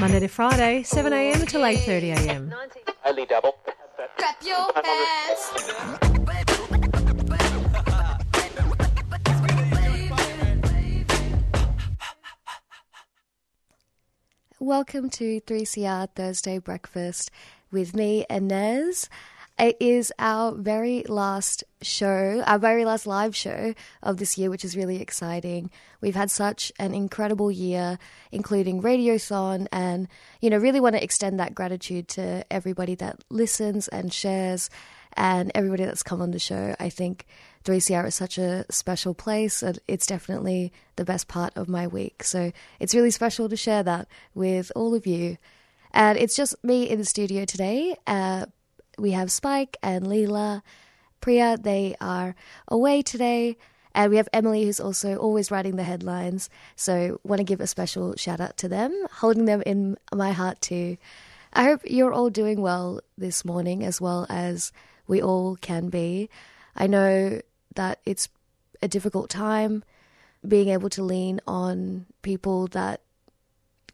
Monday to Friday, 7am till 8.30am. Only double. Clap your hands. Welcome to 3CR Thursday Breakfast with me, Inez. It is our very last show, our very last live show of this year, which is really exciting. We've had such an incredible year, including Radiothon, and, you know, really want to extend that gratitude to everybody that listens and shares and everybody that's come on the show. I think 3CR is such a special place, and it's definitely the best part of my week. So it's really special to share that with all of you. And it's just me in the studio today. Uh, we have Spike and Leela, Priya. They are away today. And we have Emily, who's also always writing the headlines. So, want to give a special shout out to them, holding them in my heart too. I hope you're all doing well this morning, as well as we all can be. I know that it's a difficult time being able to lean on people that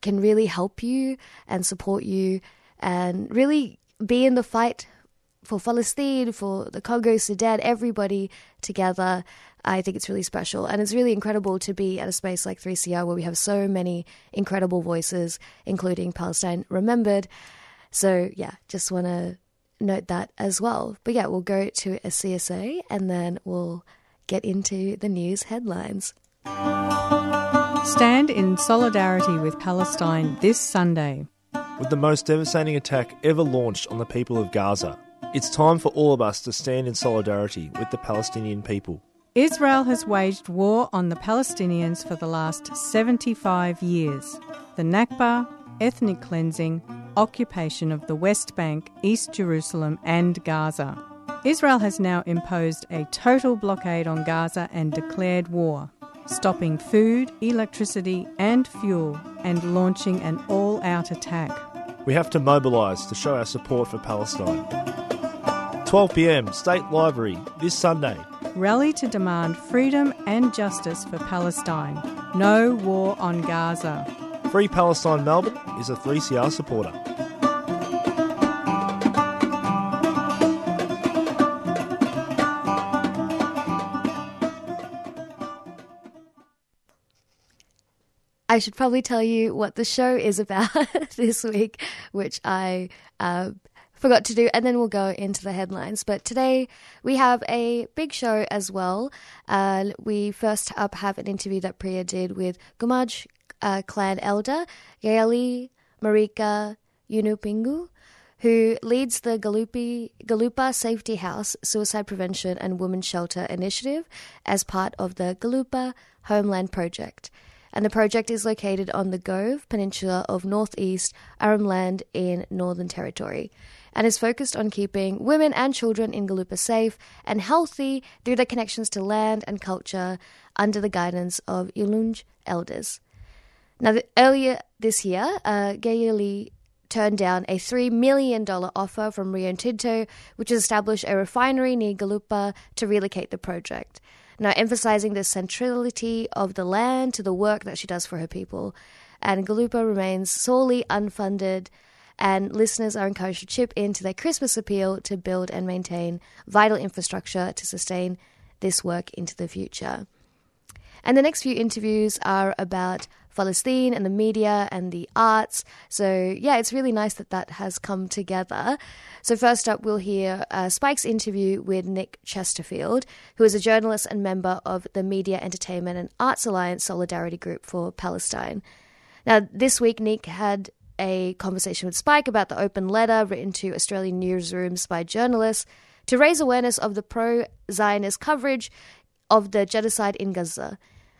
can really help you and support you and really be in the fight for Palestine, for the Congo, Sudan, everybody together. I think it's really special. And it's really incredible to be at a space like 3CR where we have so many incredible voices, including Palestine Remembered. So, yeah, just want to note that as well. But yeah, we'll go to a CSA and then we'll get into the news headlines. Stand in solidarity with Palestine this Sunday. With the most devastating attack ever launched on the people of Gaza, it's time for all of us to stand in solidarity with the Palestinian people. Israel has waged war on the Palestinians for the last 75 years. The Nakba, ethnic cleansing, occupation of the West Bank, East Jerusalem, and Gaza. Israel has now imposed a total blockade on Gaza and declared war, stopping food, electricity, and fuel, and launching an all out attack. We have to mobilise to show our support for Palestine. 12 pm, State Library, this Sunday. Rally to demand freedom and justice for Palestine. No war on Gaza. Free Palestine Melbourne is a 3CR supporter. I should probably tell you what the show is about this week, which I uh, forgot to do, and then we'll go into the headlines. But today we have a big show as well. Uh, we first up have an interview that Priya did with Gumatj uh, clan elder Gayili Marika Yunupingu, who leads the Galupi, Galupa Safety House Suicide Prevention and Women's Shelter Initiative as part of the Galupa Homeland Project and the project is located on the Gove Peninsula of northeast Arnhem Land in Northern Territory and is focused on keeping women and children in Galupa safe and healthy through their connections to land and culture under the guidance of Yolŋu elders. Now, the, earlier this year, uh, Gayili turned down a $3 million offer from Rio Tinto, which has established a refinery near Galupa to relocate the project now emphasizing the centrality of the land to the work that she does for her people. And Galupa remains sorely unfunded, and listeners are encouraged to chip into their Christmas appeal to build and maintain vital infrastructure to sustain this work into the future. And the next few interviews are about Palestine and the media and the arts. So, yeah, it's really nice that that has come together. So, first up, we'll hear uh, Spike's interview with Nick Chesterfield, who is a journalist and member of the Media, Entertainment and Arts Alliance Solidarity Group for Palestine. Now, this week, Nick had a conversation with Spike about the open letter written to Australian newsrooms by journalists to raise awareness of the pro Zionist coverage of the genocide in Gaza.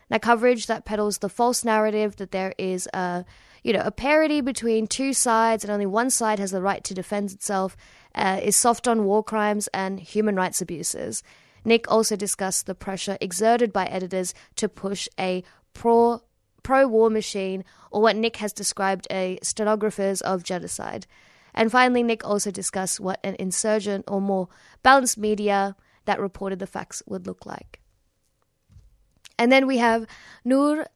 Now, coverage that peddles the false narrative that there is a you know, a parity between two sides and only one side has the right to defend itself, uh, is soft on war crimes and human rights abuses. Nick also discussed the pressure exerted by editors to push a pro pro war machine, or what Nick has described as stenographers of genocide. And finally, Nick also discussed what an insurgent or more balanced media that reported the facts would look like. And then we have Noor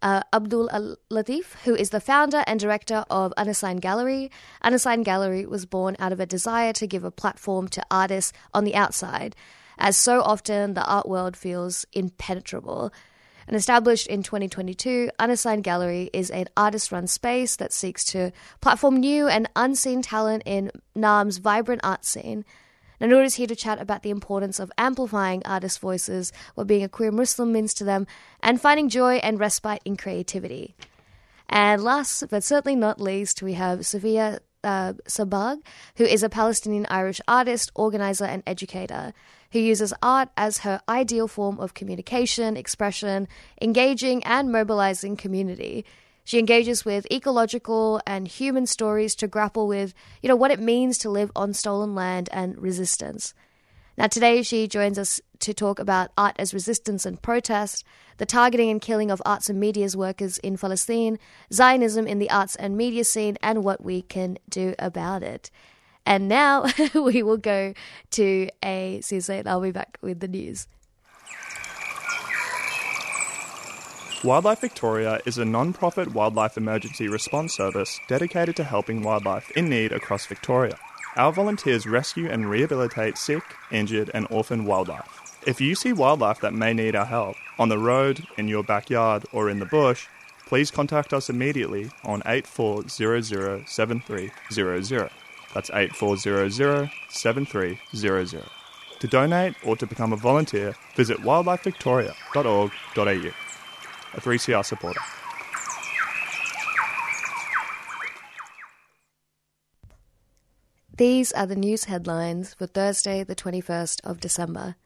uh, Abdul Latif, who is the founder and director of Unassigned Gallery. Unassigned Gallery was born out of a desire to give a platform to artists on the outside, as so often the art world feels impenetrable. And established in 2022, Unassigned Gallery is an artist run space that seeks to platform new and unseen talent in Naarm's vibrant art scene. Nanur is here to chat about the importance of amplifying artists' voices, what being a queer Muslim means to them, and finding joy and respite in creativity. And last but certainly not least, we have Sofia uh, Sabbagh, who is a Palestinian Irish artist, organizer, and educator who uses art as her ideal form of communication, expression, engaging, and mobilizing community. She engages with ecological and human stories to grapple with, you know, what it means to live on stolen land and resistance. Now, today she joins us to talk about art as resistance and protest, the targeting and killing of arts and media's workers in Palestine, Zionism in the arts and media scene, and what we can do about it. And now we will go to a CSA. I'll be back with the news. Wildlife Victoria is a non profit wildlife emergency response service dedicated to helping wildlife in need across Victoria. Our volunteers rescue and rehabilitate sick, injured, and orphaned wildlife. If you see wildlife that may need our help, on the road, in your backyard, or in the bush, please contact us immediately on 84007300. That's 8400 7300. To donate or to become a volunteer, visit wildlifevictoria.org.au. A 3CR supporter. These are the news headlines for Thursday, the 21st of December.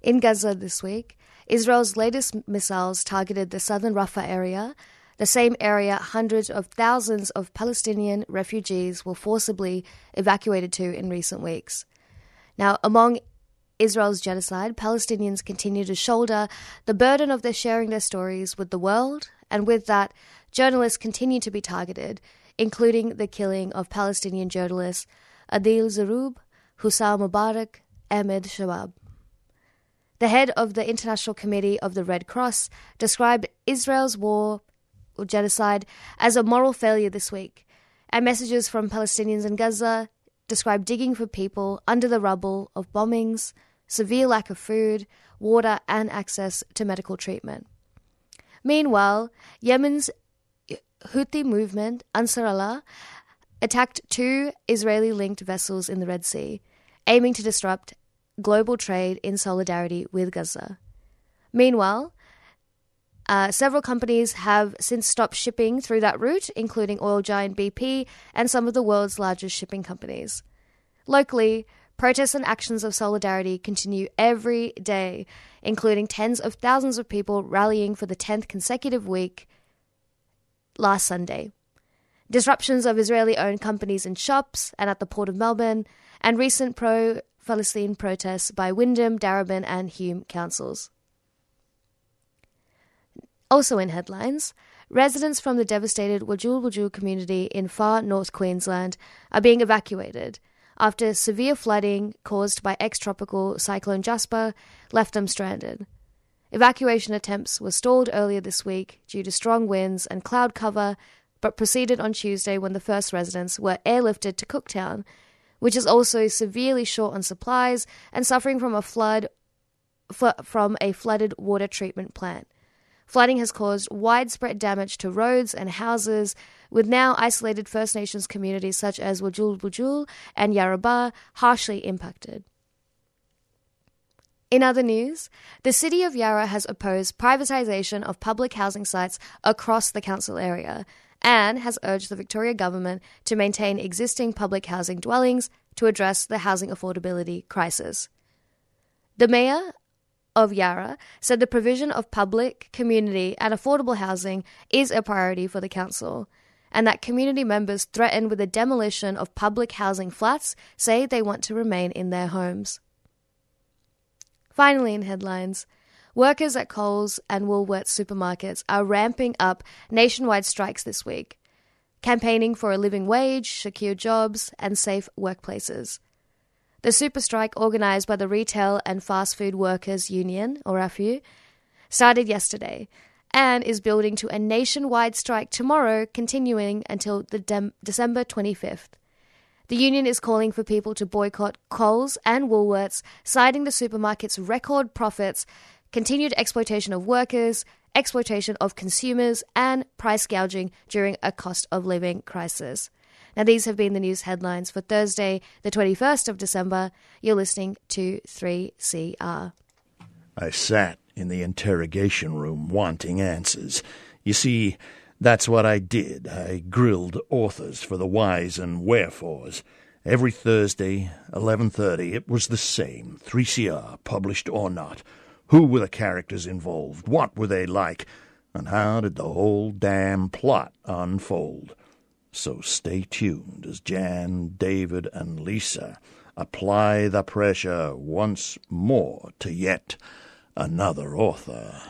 In Gaza this week, Israel's latest missiles targeted the southern Rafah area, the same area hundreds of thousands of Palestinian refugees were forcibly evacuated to in recent weeks. Now, among Israel's genocide, Palestinians continue to shoulder the burden of their sharing their stories with the world, and with that, journalists continue to be targeted, including the killing of Palestinian journalists Adil Zaroub, Hussam Mubarak, Ahmed Shabab. The head of the International Committee of the Red Cross described Israel's war or genocide as a moral failure this week, and messages from Palestinians in Gaza describe digging for people under the rubble of bombings, severe lack of food, water, and access to medical treatment. Meanwhile, Yemen's Houthi movement, Ansar Allah, attacked two Israeli linked vessels in the Red Sea, aiming to disrupt global trade in solidarity with Gaza. Meanwhile, uh, several companies have since stopped shipping through that route, including oil giant BP and some of the world's largest shipping companies. Locally, protests and actions of solidarity continue every day, including tens of thousands of people rallying for the 10th consecutive week last Sunday. Disruptions of Israeli owned companies and shops and at the Port of Melbourne, and recent pro Palestine protests by Wyndham, Darebin, and Hume councils. Also in headlines, residents from the devastated Wujal Wujal community in far north Queensland are being evacuated after severe flooding caused by ex tropical cyclone Jasper left them stranded. Evacuation attempts were stalled earlier this week due to strong winds and cloud cover, but proceeded on Tuesday when the first residents were airlifted to Cooktown, which is also severely short on supplies and suffering from a flood from a flooded water treatment plant. Flooding has caused widespread damage to roads and houses, with now isolated First Nations communities such as Wujal Wujal and Yarrabah harshly impacted. In other news, the City of Yarra has opposed privatisation of public housing sites across the council area and has urged the Victoria Government to maintain existing public housing dwellings to address the housing affordability crisis. The Mayor of Yarra said the provision of public, community, and affordable housing is a priority for the council. and that community members threatened with the demolition of public housing flats say they want to remain in their homes. Finally, in headlines, workers at Coles and Woolworths supermarkets are ramping up nationwide strikes this week, campaigning for a living wage, secure jobs, and safe workplaces. The super strike, organised by the Retail and Fast Food Workers Union, or RAFFWU, started yesterday and is building to a nationwide strike tomorrow, continuing until the December 25th. The union is calling for people to boycott Coles and Woolworths, citing the supermarket's record profits, continued exploitation of workers, exploitation of consumers, and price gouging during a cost of living crisis. Now, these have been the news headlines for Thursday, the 21st of December. You're listening to 3CR. I sat in the interrogation room wanting answers. You see, that's what I did. I grilled authors for the whys and wherefores. Every Thursday, 11:30, it was the same, 3CR, published or not. Who were the characters involved? What were they like? And how did the whole damn plot unfold? So stay tuned as Jan, David, and Lisa apply the pressure once more to yet another author.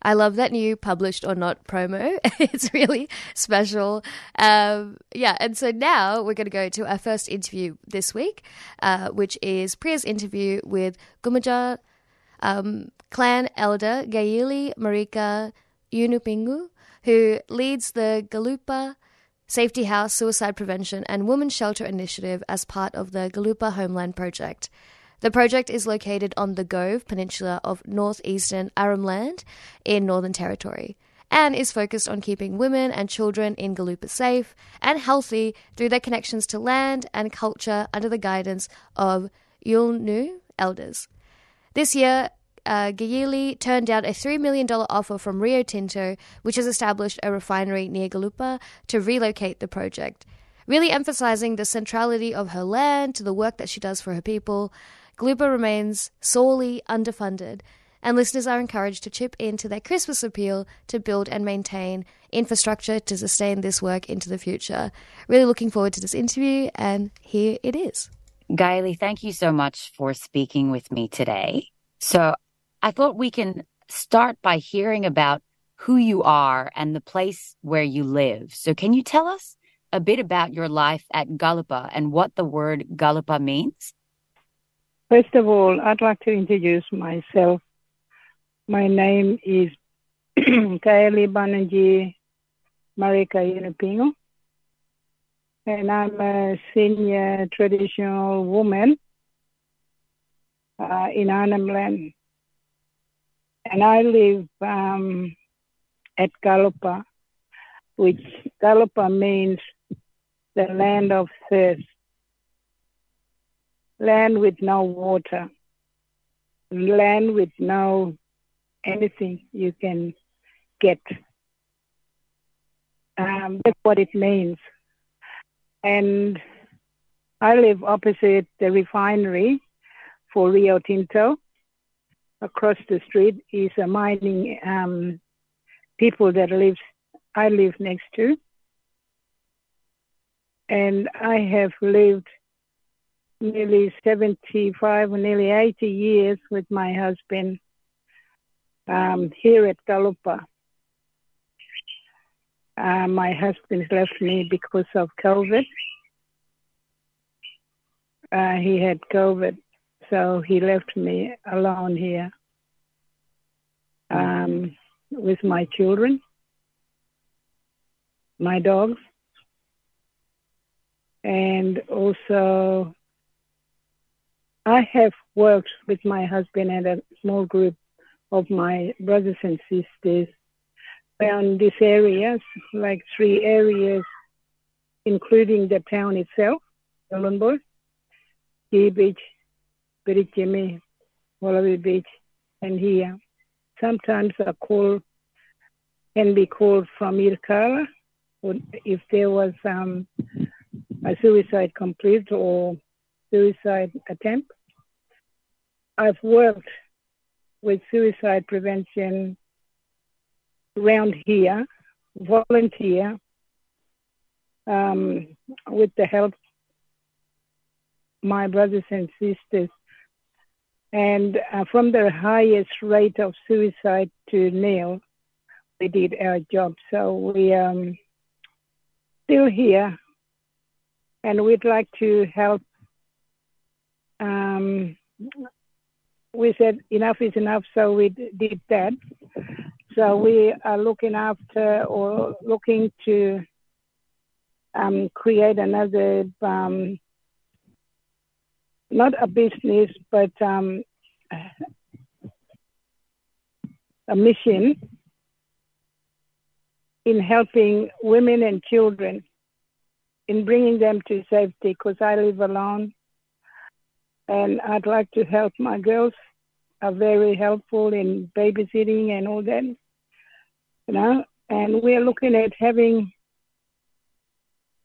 I love that new published or not promo. it's really special. Um, yeah, and so now we're going to go to our first interview this week, uh, which is Priya's interview with Gumatj um, clan elder Gayili Marika Yunupingu, who leads the Galupa Safety House Suicide Prevention and Women's Shelter Initiative as part of the Galupa Homeland Project. The project is located on the Gove Peninsula of northeastern Arnhem Land in Northern Territory and is focused on keeping women and children in Galupa safe and healthy through their connections to land and culture under the guidance of Yolŋu elders. This year, uh, turned down a $3 million offer from Rio Tinto, which has established a refinery near Galupa, to relocate the project, really emphasizing the centrality of her land to the work that she does for her people. Galupa remains sorely underfunded, and listeners are encouraged to chip into their Christmas appeal to build and maintain infrastructure to sustain this work into the future. Really looking forward to this interview, and here it is. Gayili, thank you so much for speaking with me today. So I thought we can start by hearing about who you are and the place where you live. So can you tell us a bit about your life at Galupa and what the word Galupa means? First of all, I'd like to introduce myself. My name is Gayili Banerjee Marika Yunupingu, and I'm a senior traditional woman uh, in Arnhem Land. And I live um, at Galupa, which Galupa means the land of thirst land with no water, land with no anything you can get. Um, that's what it means. And I live opposite the refinery for Rio Tinto. Across the street is a mining um, people that lives I live next to. And I have lived nearly 75 nearly 80 years with my husband um, here at Galupa. Uh, my husband left me because of COVID. Uh, he had COVID, so he left me alone here um, with my children, my dogs, and also I have worked with my husband and a small group of my brothers and sisters around these areas, like three areas, including the town itself, Colombo, Key Beach, Birritjimi, Wallaby Beach, and here. Sometimes a call can be called from Yirrkala if there was um, a suicide complete or suicide attempt. I've worked with suicide prevention around here volunteer um, with the help of my brothers and sisters. And uh, from the highest rate of suicide to nil, we did our job. So we um still here, and we'd like to help. Um, we said enough is enough, so we did that. So we are looking after or looking to um, create another, um, not a business, but um, a mission in helping women and children in bringing them to safety because I live alone. And I'd like to help. My girls are very helpful in babysitting and all that you know? And we're looking at having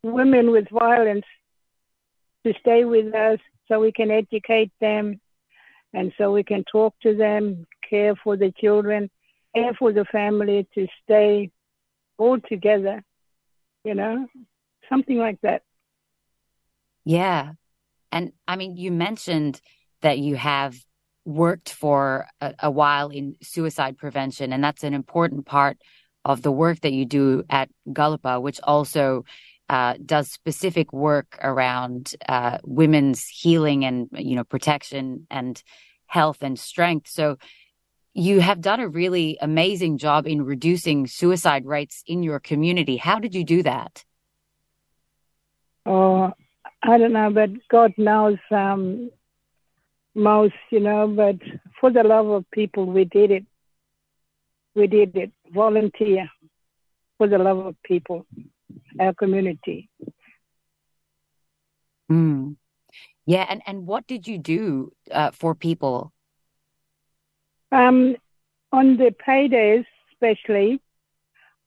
women with violence to stay with us so we can educate them and so we can talk to them care for the children care for the family to stay all together, you know, something like that. Yeah. And I mean, you mentioned that you have worked for a, a, while in suicide prevention, and that's an important part of the work that you do at Galupa, which also uh, does specific work around uh, women's healing and you know protection and health and strength. So you have done a really amazing job in reducing suicide rates in your community. How did you do that? Oh, I don't know, but God knows um, most, you know. But for the love of people, we did it. We did it. Volunteer for the love of people, our community. Mm. Yeah, and and what did you do uh, for people um, on the paydays, especially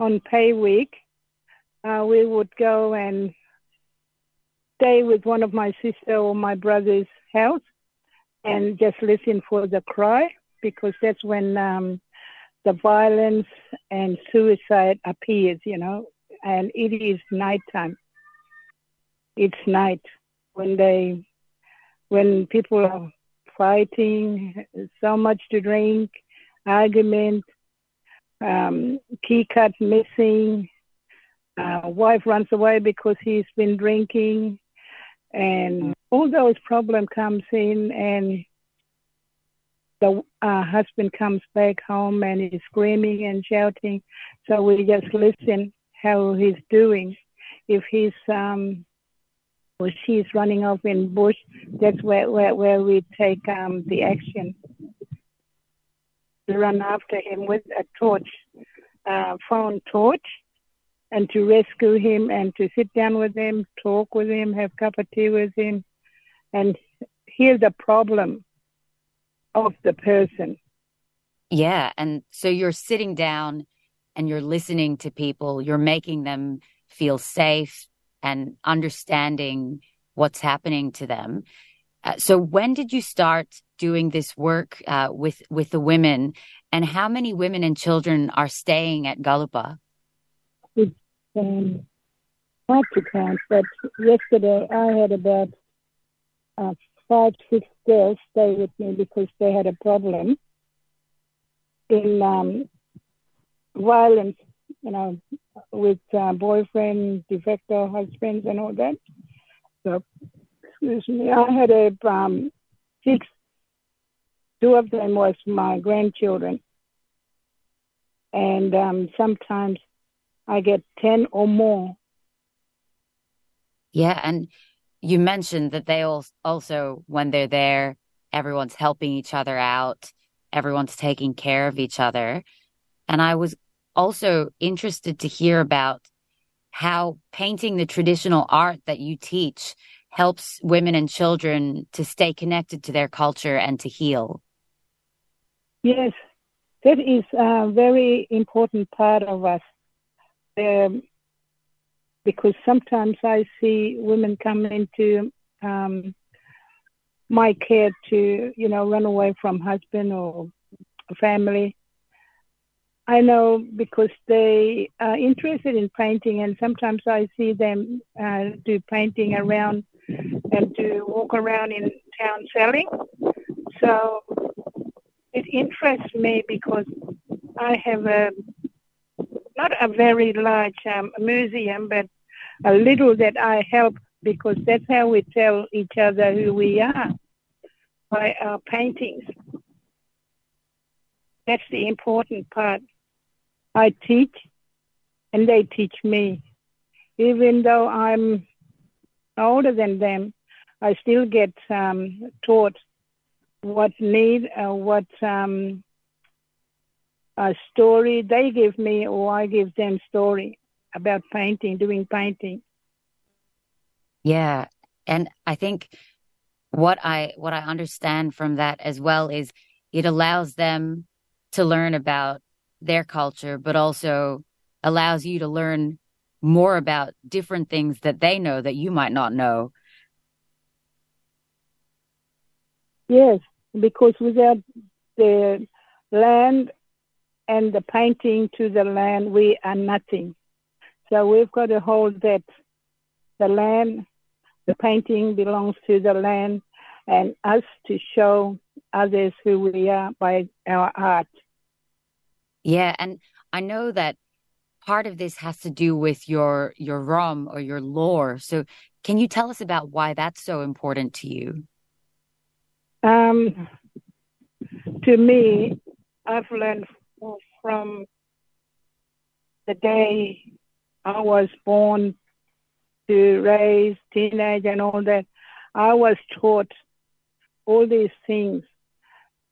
on pay week, uh, we would go and stay with one of my sister or my brother's house and just listen for the cry because that's when um, the violence and suicide appears, you know, and it is nighttime. It's night when they, when people are fighting, so much to drink, argument, um, key cut missing, uh, wife runs away because he's been drinking, and all those problems comes in, and the uh, husband comes back home and he's screaming and shouting. So we just listen how he's doing. If he's um, or she's running off in bush, that's where, where, where we take um, the action to run after him with a torch, uh, phone torch, and to rescue him and to sit down with him, talk with him, have cup of tea with him, and hear the problem of the person. Yeah. And so you're sitting down and you're listening to people, you're making them feel safe, and understanding what's happening to them. Uh, so when did you start doing this work uh, with with the women, and how many women and children are staying at Galupa? It's um, hard to count, but yesterday I had about uh, five, six girls stay with me because they had a problem in um, violence you know, with uh, boyfriend, de facto husbands, and all that. So, excuse me, I had a um, six. Two of them was my grandchildren, and um, sometimes I get ten or more. Yeah, and you mentioned that they all also, when they're there, everyone's helping each other out, everyone's taking care of each other. And I was also interested to hear about how painting the traditional art that you teach helps women and children to stay connected to their culture and to heal. Yes, that is a very important part of us. Um, because sometimes I see women come into um, my care to, you know, run away from husband or family, I know because they are interested in painting, and sometimes I see them uh, do painting around and to walk around in town selling. So it interests me because I have a not a very large um, museum, but a little that I help because that's how we tell each other who we are by our paintings. That's the important part. I teach and they teach me. Even though I'm older than them, I still get um, taught what need, uh, what um, story they give me, or I give them story about painting, doing painting. Yeah, and I think what I what I understand from that as well is it allows them to learn about their culture, but also allows you to learn more about different things that they know that you might not know. Yes, because without the land and the painting to the land, we are nothing. So we've got to hold that the land, the painting belongs to the land, and us to show others who we are by our art. Yeah, and I know that part of this has to do with your your rom or your lore. So can you tell us about why that's so important to you? Um, to me, I've learned from the day I was born to raise teenage and all that. I was taught all these things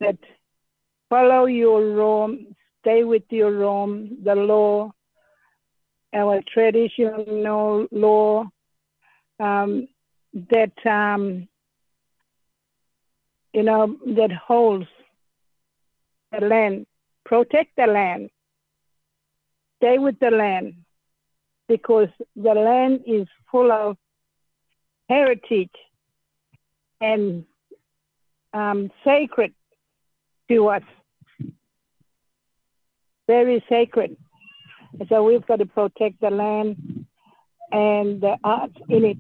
that follow your Rom, stay with your Rom, the law, our traditional law, um, that um, you know that holds the land, protect the land, stay with the land, because the land is full of heritage and um, sacred to us. Very sacred. So we've got to protect the land and the art in it.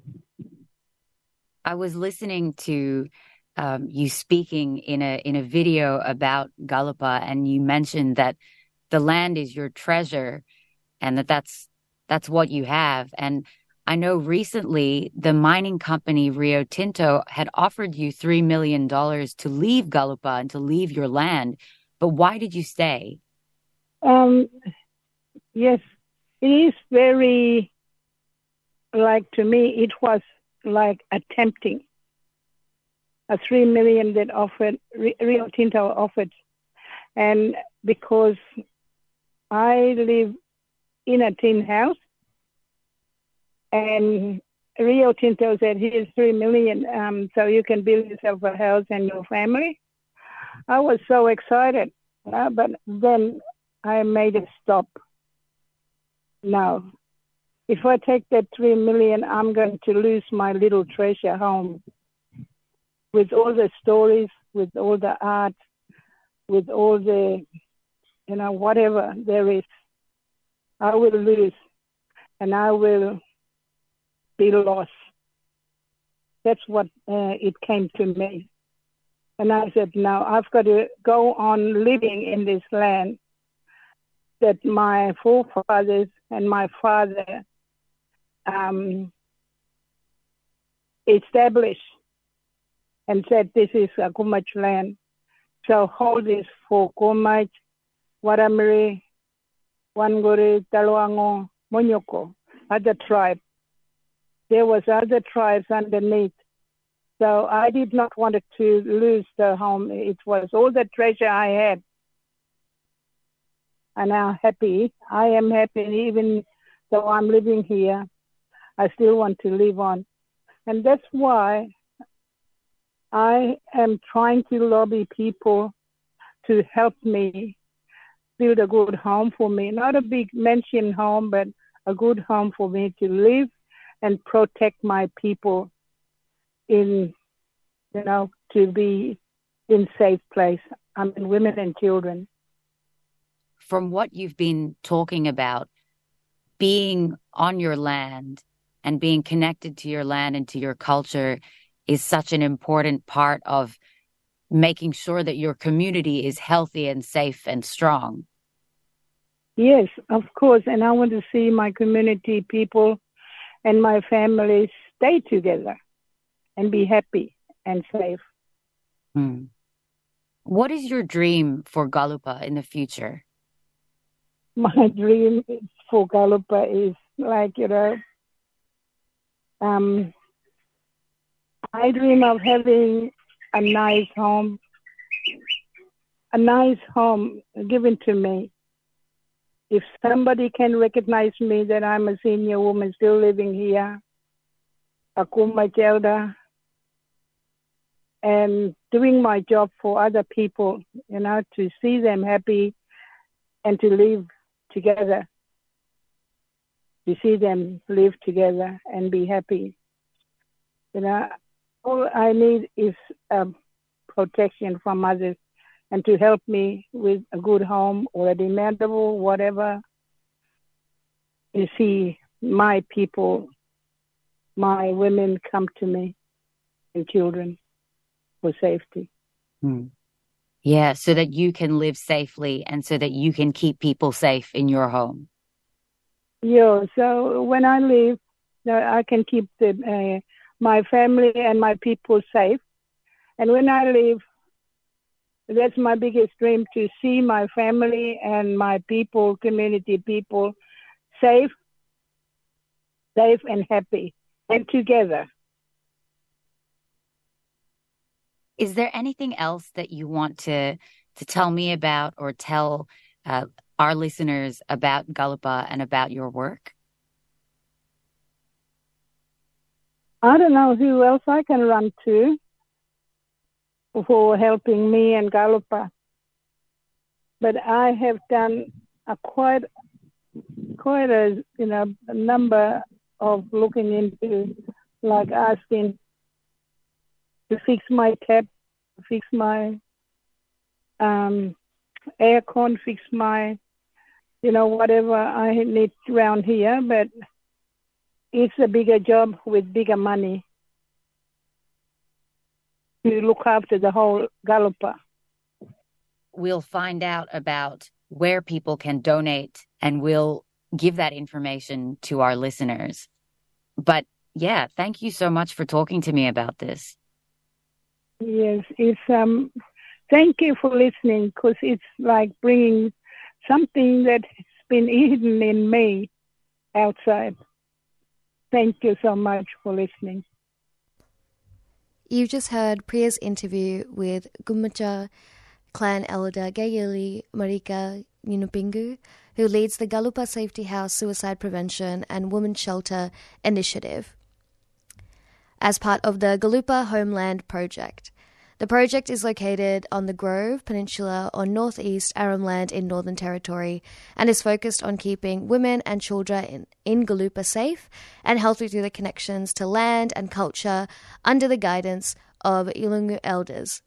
I was listening to um, you speaking in a in a video about Galupa, and you mentioned that the land is your treasure, and that that's that's what you have. And I know recently the mining company Rio Tinto had offered you three million dollars to leave Galupa and to leave your land, but why did you stay? Um, yes, it is very like to me. It was like attempting a three million that offered Rio Tinto offered, and because I live in a tin house, and Rio Tinto said, "Here's three million, um, so you can build yourself a house and your family." I was so excited, uh, but then I made a stop. No, if I take that three million, I'm going to lose my little treasure home with all the stories, with all the art, with all the, you know, whatever there is, I will lose and I will be lost. That's what uh, it came to me. And I said, no, I've got to go on living in this land that my forefathers and my father um, established and said, This is a Gumatj land. So hold this for Gumatj, Warramiri, Wanguri, Dhalwangu, Munyuku, other tribe. There was other tribes underneath. So I did not want to lose the home. It was all the treasure I had. And I'm happy. I am happy even though I'm living here. I still want to live on. And that's why I am trying to lobby people to help me build a good home for me. Not a big mansion home, but a good home for me to live and protect my people in, you know, to be in safe place. I mean, women and children. From what you've been talking about, being on your land and being connected to your land and to your culture is such an important part of making sure that your community is healthy and safe and strong. Yes, of course. And I want to see my community people and my family stay together and be happy and safe. Hmm. What is your dream for Galupa in the future? My dream for Galupa is like, you know, um, I dream of having a nice home, a nice home given to me. If somebody can recognize me that I'm a senior woman still living here, a Kumachelda, and doing my job for other people, you know, to see them happy and to live together, to see them live together and be happy. You know, all I need is um, protection from others and to help me with a good home or a demandable, whatever. You see, my people, my women come to me and children for safety. Hmm. Yeah, so that you can live safely and so that you can keep people safe in your home. Yeah, so when I leave, uh, I can keep the, uh, my family and my people safe. And when I leave, that's my biggest dream to see my family and my people, community people, safe, safe and happy and together. Is there anything else that you want to to tell me about or tell uh, our listeners about Galupa and about your work? I don't know who else I can run to for helping me and Galupa. But I have done a quite quite a you know a number of looking into like asking to fix my tap, fix my um, aircon, fix my you know whatever I need around here. But it's a bigger job with bigger money to look after the whole Galupa. We'll find out about where people can donate and we'll give that information to our listeners. But yeah, thank you so much for talking to me about this. Yes, it's um. Thank you for listening because it's like bringing something that's been hidden in me outside. Thank you so much for listening. You've just heard Priya's interview with Gumatj clan elder Gayili Marika Yunupingu, who leads the Galupa Safety House Suicide Prevention and Women's Shelter Initiative as part of the Galupa Homeland Project. The project is located on the Gove Peninsula on northeast Arnhem land in Northern Territory and is focused on keeping women and children in, in Galupa safe and healthy through the connections to land and culture under the guidance of Yolŋu elders.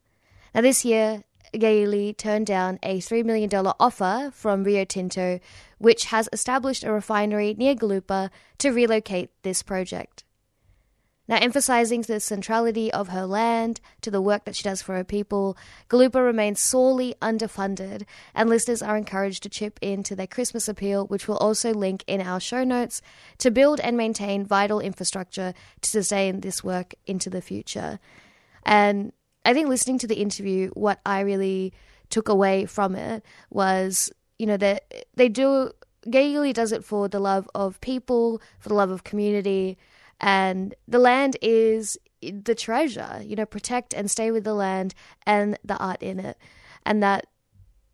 Now, this year, Gayili turned down a $3 million offer from Rio Tinto, which has established a refinery near Galupa to relocate this project. Now, emphasizing the centrality of her land to the work that she does for her people, Galupa remains sorely underfunded, and listeners are encouraged to chip in to their Christmas appeal, which we'll also link in our show notes, to build and maintain vital infrastructure to sustain this work into the future. And I think listening to the interview, what I really took away from it was, you know, that they do, Gayili does it for the love of people, for the love of community, and the land is the treasure you know protect and stay with the land and the art in it. And that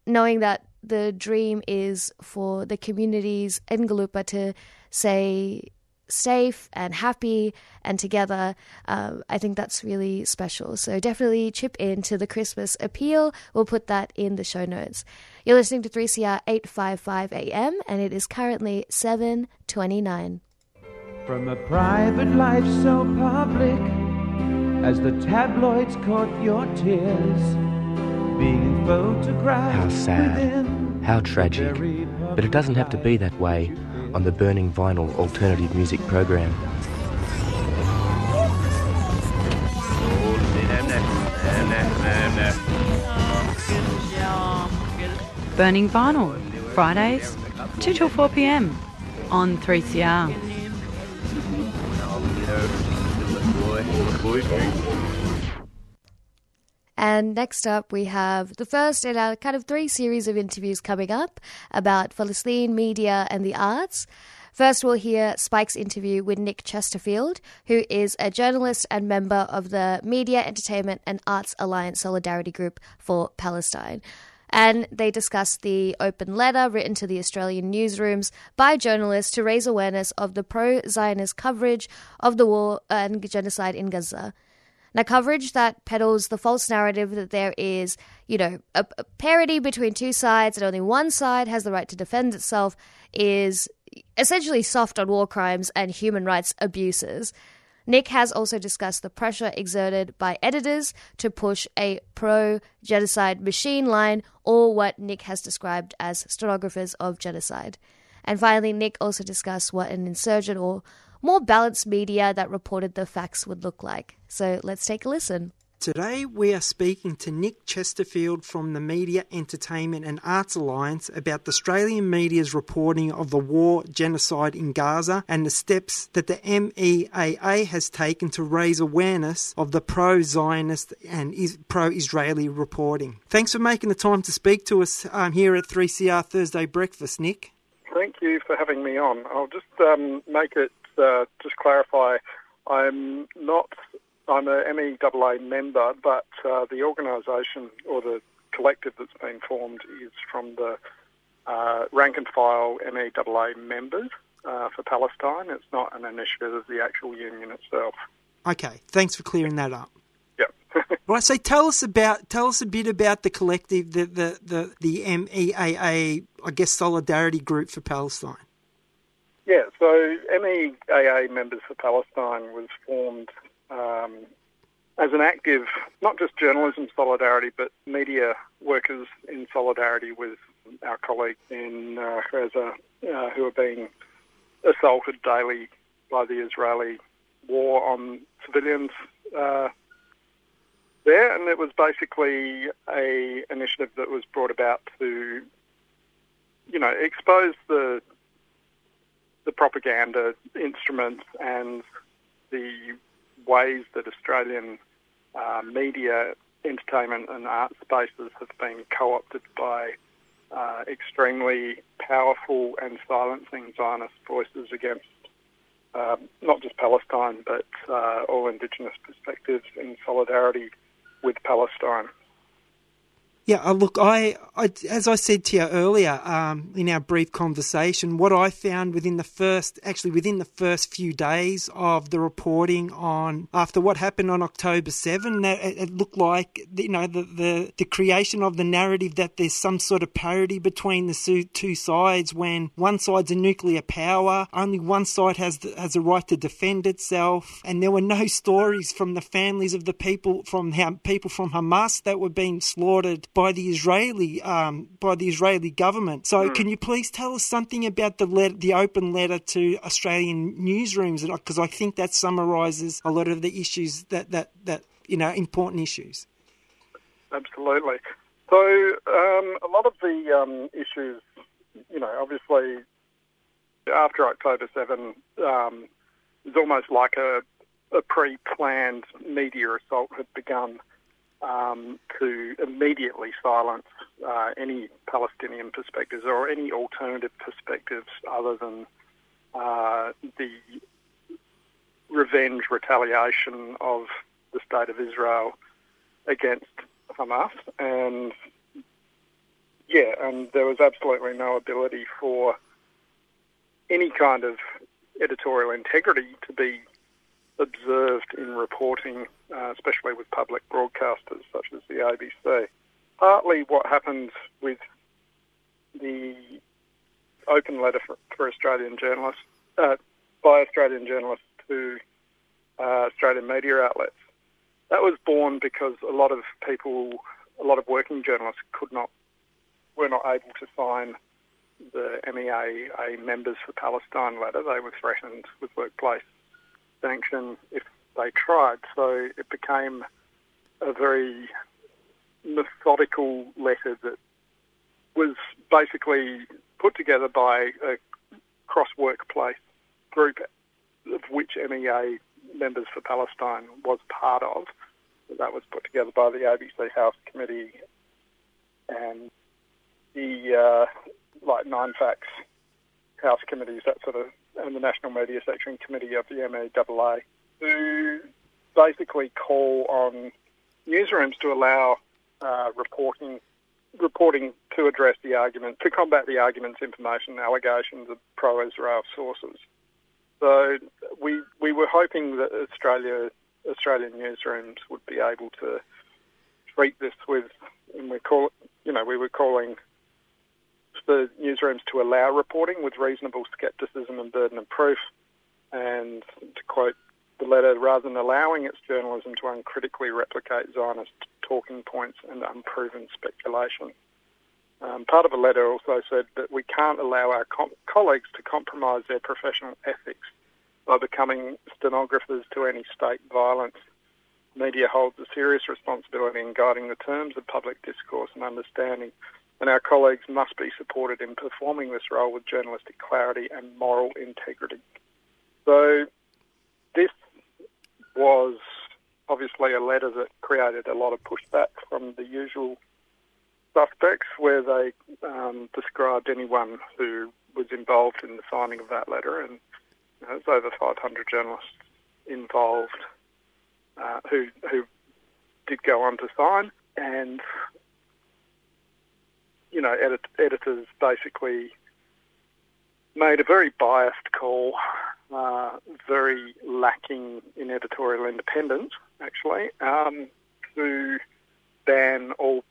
knowing that the dream is for the communities in Galupa to say safe and happy and together um, i think that's really special. So definitely chip in to the christmas appeal. We'll put that in the show notes. You're listening to 3cr 855 am and it is currently 729 from a private life so public as the tabloids caught your tears being photographed How sad. How tragic. But it doesn't have to be that way on the Burning Vinyl Alternative Music Program. Burning Vinyl, Fridays, 2 till 4 pm on 3CR. And next up, we have the first in our kind of three series of interviews coming up about Palestine, media, and the arts. First, we'll hear Spike's interview with Nick Chesterfield, who is a journalist and member of the Media, Entertainment, and Arts Alliance Solidarity Group for Palestine. And they discuss the open letter written to the Australian newsrooms by journalists to raise awareness of the pro Zionist coverage of the war and genocide in Gaza. Now, coverage that peddles the false narrative that there is, you know, a, a parity between two sides and only one side has the right to defend itself is essentially soft on war crimes and human rights abuses. Nick has also discussed the pressure exerted by editors to push a pro genocide machine line, or what Nick has described as stenographers of genocide. And finally, Nick also discussed what an insurgent or more balanced media that reported the facts would look like. So let's take a listen. Today, we are speaking to Nick Chesterfield from the Media, Entertainment and Arts Alliance about the Australian media's reporting of the war genocide in Gaza and the steps that the MEAA has taken to raise awareness of the pro Zionist and pro Israeli reporting. Thanks for making the time to speak to us um, here at 3CR Thursday Breakfast, Nick. Thank you for having me on. I'll just um, make it, uh, just clarify, I'm not I'm a MEAA member, but uh, the organisation or the collective that's been formed is from the uh, rank and file MEAA members uh, for Palestine. It's not an initiative of the actual union itself. Okay, thanks for clearing that up. Yeah. right. So tell us about tell us a bit about the collective, the the the, the MEAA, I guess, solidarity group for Palestine. Yeah. So MEAA members for Palestine was formed um, as an active, not just journalism solidarity, but media workers in solidarity with our colleagues in uh, Gaza uh, who are being assaulted daily by the Israeli war on civilians uh, there. And it was basically a initiative that was brought about to, you know, expose the the propaganda instruments and the ways that Australian uh, media, entertainment, and art spaces have been co opted by uh, extremely powerful and silencing Zionist voices against uh, not just Palestine, but uh, all Indigenous perspectives in solidarity with Palestine. Yeah, uh, look, I, I, as I said to you earlier um, in our brief conversation, what I found within the first, actually within the first few days of the reporting on after what happened on October seven, that it, it looked like you know the, the the creation of the narrative that there's some sort of parity between the two sides when one side's a nuclear power, only one side has the, has a right to defend itself, and there were no stories from the families of the people from people from Hamas that were being slaughtered by the Israeli um, by the Israeli government. So, mm. can you please tell us something about the letter, the open letter to Australian newsrooms? Because I think that summarises a lot of the issues that that that you know important issues. Absolutely. So, um, a lot of the um, issues, you know, obviously after October seven, um, it's almost like a, a pre-planned media assault had begun um, to immediately silence uh, any Palestinian perspectives or any alternative perspectives other than uh, the revenge retaliation of the state of Israel against Hamas. And yeah, and there was absolutely no ability for any kind of editorial integrity to be observed in reporting, uh, especially with public broadcasters such as the ABC. Partly what happened with the open letter for, for Australian journalists, uh, by Australian journalists to uh, Australian media outlets. That was born because a lot of people, a lot of working journalists could not were not able to sign the MEAA members for Palestine letter. They were threatened with workplace sanction if they tried. So it became a very methodical letter that was basically put together by a cross workplace group of which MEAA members for Palestine was part of. That was put together by the ABC House Committee and the uh, like Nine Fairfax House committees, that sort of, and the National Media Section Committee of the MEAA, who basically call on newsrooms to allow uh, reporting reporting to address the argument to combat the arguments, information, allegations of pro-Israel sources. So we we were hoping that Australia Australian newsrooms would be able to treat this with, and we call you know we were calling for newsrooms to allow reporting with reasonable scepticism and burden of proof, and to quote the letter, rather than allowing its journalism to uncritically replicate Zionist talking points and unproven speculation. Um, part of the letter also said that we can't allow our com- colleagues to compromise their professional ethics by becoming stenographers to any state violence. Media holds a serious responsibility in guiding the terms of public discourse and understanding, and our colleagues must be supported in performing this role with journalistic clarity and moral integrity. So, this was obviously a letter that created a lot of pushback from the usual suspects, where they um, described anyone who was involved in the signing of that letter, and you know, there's over 500 journalists involved uh, who who did go on to sign, and you know, edit- editors basically made a very biased call, uh, very lacking in editorial independence, actually, um, to ban all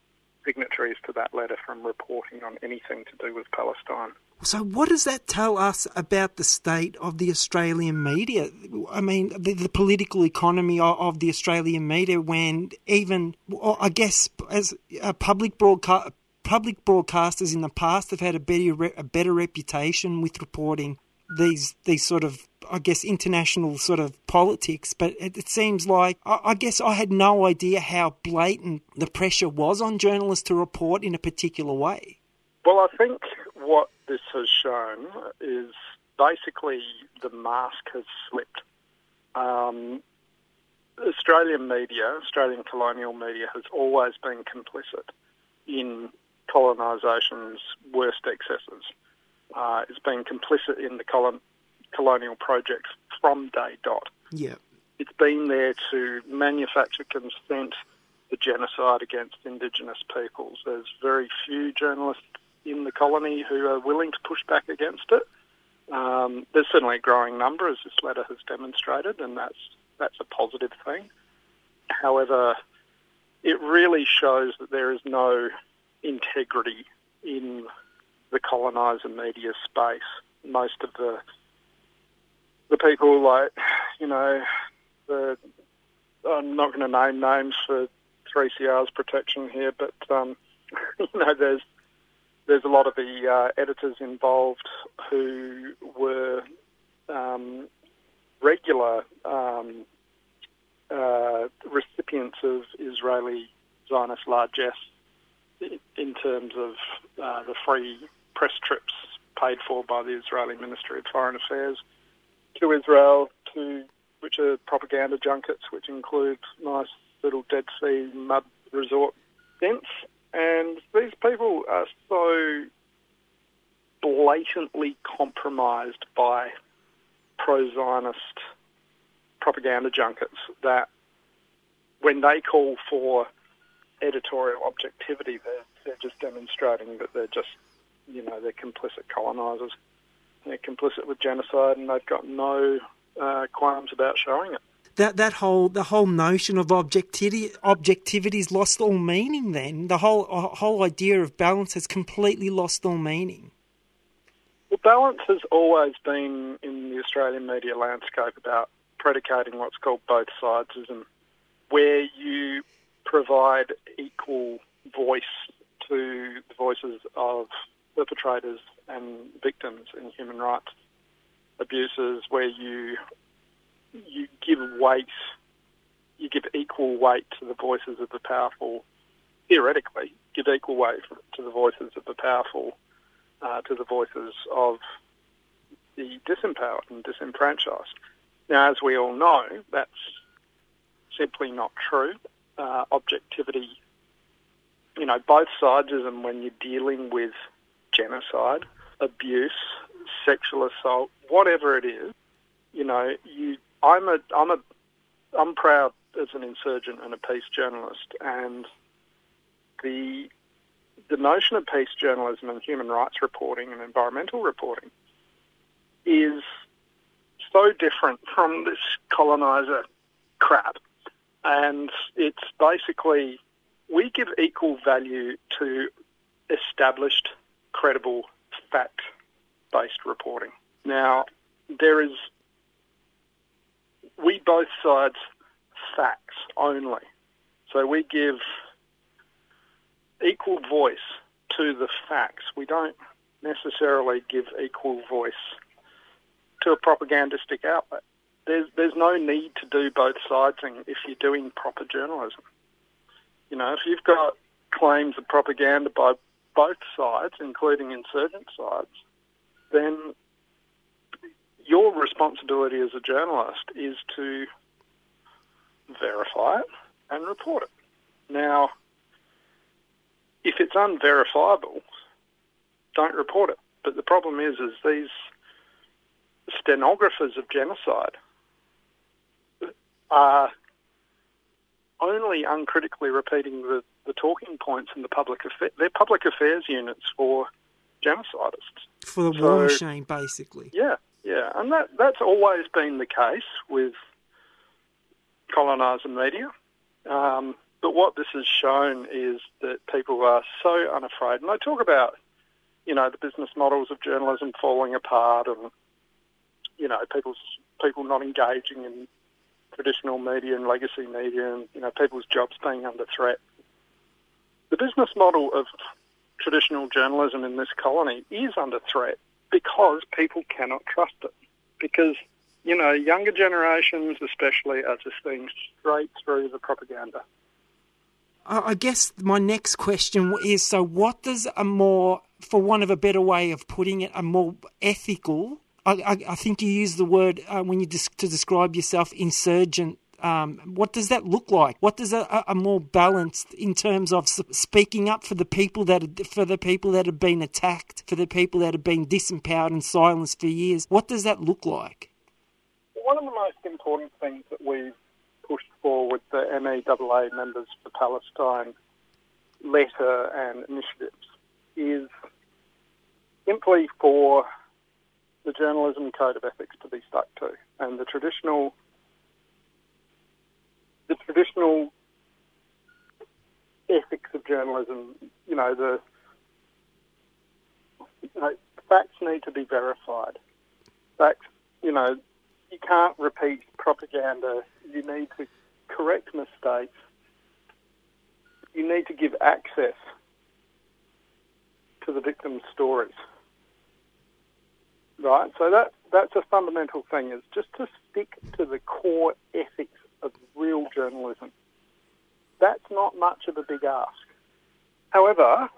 signatories to that letter from reporting on anything to do with Palestine. So, what does that tell us about the state of the Australian media? I mean, the, the political economy of, of, the Australian media, when even, I guess, as a public broadcast. Public broadcasters in the past have had a better a better reputation with reporting these these sort of I guess international sort of politics, but it, it seems like I, I, guess I had no idea how blatant the pressure was on journalists to report in a particular way. Well, I think what this has shown is basically the mask has slipped. Um, Australian media, Australian colonial media, has always been complicit in colonisation's worst excesses. Uh, it's been complicit in the colon- colonial projects from day dot. Yeah. It's been there to manufacture consent for genocide against Indigenous peoples. There's very few journalists in the colony who are willing to push back against it. Um, there's certainly a growing number, as this letter has demonstrated, and that's that's a positive thing. However, it really shows that there is no integrity in the coloniser media space. Most of the the people, like you know, the I'm not going to name names for 3CR's protection here, but um, you know, there's there's a lot of the uh, editors involved who were um, regular um, uh, recipients of Israeli Zionist largesse in terms of uh, the free press trips paid for by the Israeli Ministry of Foreign Affairs to Israel, to which are propaganda junkets, which include nice little Dead Sea mud resort tents. And these people are so blatantly compromised by pro Zionist propaganda junkets that when they call for editorial objectivity, they're, they're just demonstrating that they're just, you know, they're complicit colonisers. They're complicit with genocide and they've got no uh, qualms about showing it that that whole the whole notion of objectivity objectivity's lost all meaning. Then the whole uh, whole idea of balance has completely lost all meaning. Well, balance has always been in the Australian media landscape about predicating what's called both sidesism, where you provide equal voice to the voices of perpetrators and victims in human rights abuses, where you you give weight, you give equal weight to the voices of the powerful. Theoretically, give equal weight to the voices of the powerful, uh, to the voices of the disempowered and disenfranchised. Now, as we all know, that's simply not true. Uh, objectivity, you know, both sides of them when you're dealing with genocide, abuse, sexual assault, whatever it is, you know, you. I'm a, I'm a, I'm proud as an insurgent and a peace journalist, and the, the notion of peace journalism and human rights reporting and environmental reporting is so different from this colonizer crap. And it's basically, we give equal value to established, credible, fact based reporting. Now, there is, we both sides facts only. So we give equal voice to the facts. We don't necessarily give equal voice to a propagandistic outlet. There's there's no need to do both sides if you're doing proper journalism. You know, if you've got claims of propaganda by both sides, including insurgent sides, then your responsibility as a journalist is to verify it and report it. Now, if it's unverifiable, don't report it. But the problem is, is these stenographers of genocide are only uncritically repeating the, the talking points in the public affairs. They're public affairs units for genocidists. For the So- war machine, basically. Yeah, yeah, and that that's always been the case with coloniser media. Um, but what this has shown is that people are so unafraid, and they talk about, you know, the business models of journalism falling apart, and you know, people's people not engaging in traditional media and legacy media, and you know, people's jobs being under threat. The business model of traditional journalism in this colony is under threat because people cannot trust it. Because, you know, younger generations especially are just seeing straight through the propaganda. I guess my next question is so, what does a more, for want of a better way of putting it, a more ethical, I, I, think you use the word uh, when you des- to describe yourself, insurgent. Um, what does that look like? What does a, a- more balanced in terms of speaking up for the people that for the people that have been attacked, for the people that have been disempowered and silenced for years? What does that look like? One of the most important things that we've pushed for with the MEAA Members for Palestine letter and initiatives is simply for the journalism code of ethics to be stuck to and the traditional the traditional ethics of journalism, you know, the you know, facts need to be verified. Facts, you know, you can't repeat propaganda. You need to correct mistakes. You need to give access to the victims' stories. Right? So that that's a fundamental thing is just to stick to the core ethics of real journalism. That's not much of a big ask. However,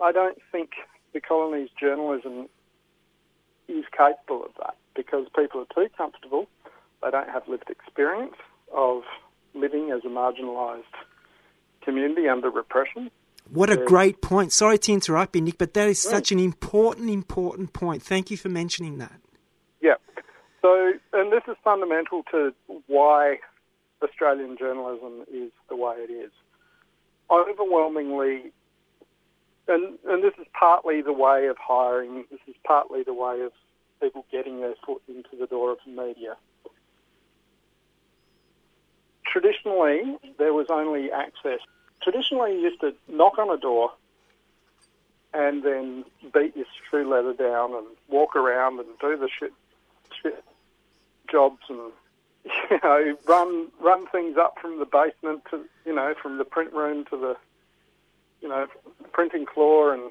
I don't think the colony's journalism is capable of that because people are too comfortable. They don't have lived experience of living as a marginalised community under repression. What a great point. Sorry to interrupt you, Nick, but that is mm. such an important, important point. Thank you for mentioning that. Yeah. So, and this is fundamental to why Australian journalism is the way it is. Overwhelmingly, and, and this is partly the way of hiring, this is partly the way of people getting their foot into the door of the media. Traditionally, there was only access. Traditionally, you used to knock on a door and then beat your shoe leather down and walk around and do the shit, shit jobs and you know run run things up from the basement to you know from the print room to the you know, printing floor and,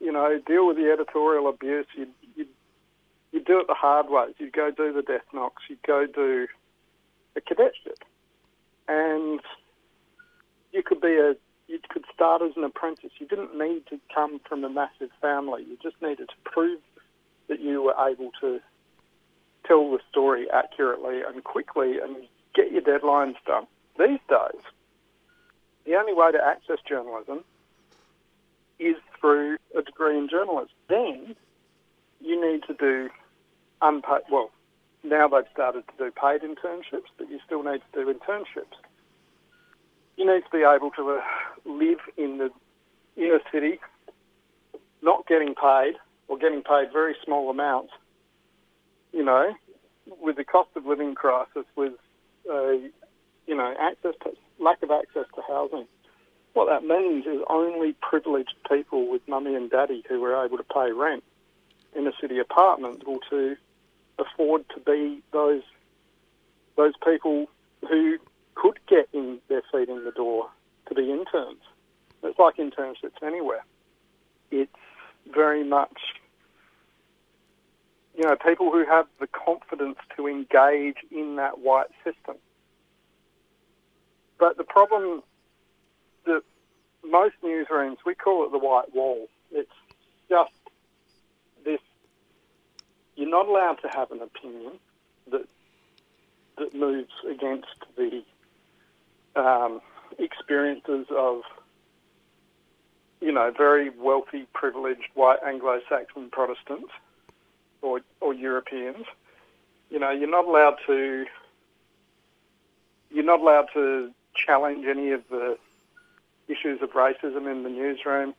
you know, deal with the editorial abuse. You'd, you'd, you'd do it the hard way. You'd go do the death knocks. You'd go do a cadetship. And you could be a, you could start as an apprentice. You didn't need to come from a massive family. You just needed to prove that you were able to tell the story accurately and quickly and get your deadlines done. These days, the only way to access journalism is through a degree in journalism. Then you need to do unpaid, well, now they've started to do paid internships, but you still need to do internships. You need to be able to uh, live in the inner city, not getting paid or getting paid very small amounts, you know, with the cost of living crisis, with, uh, you know, access to, lack of access to housing. What that means is only privileged people with mummy and daddy who are able to pay rent in a city apartment will to afford to be those those people who could get in their feet in the door to be interns. It's like internships anywhere. It's very much you know, people who have the confidence to engage in that white system. But the problem that most newsrooms, we call it the white wall. It's just this, you're not allowed to have an opinion that, that moves against the um, experiences of, you know, very wealthy, privileged white Anglo-Saxon Protestants or, or Europeans. You know, you're not allowed to you're not allowed to challenge any of the issues of racism in the newsroom.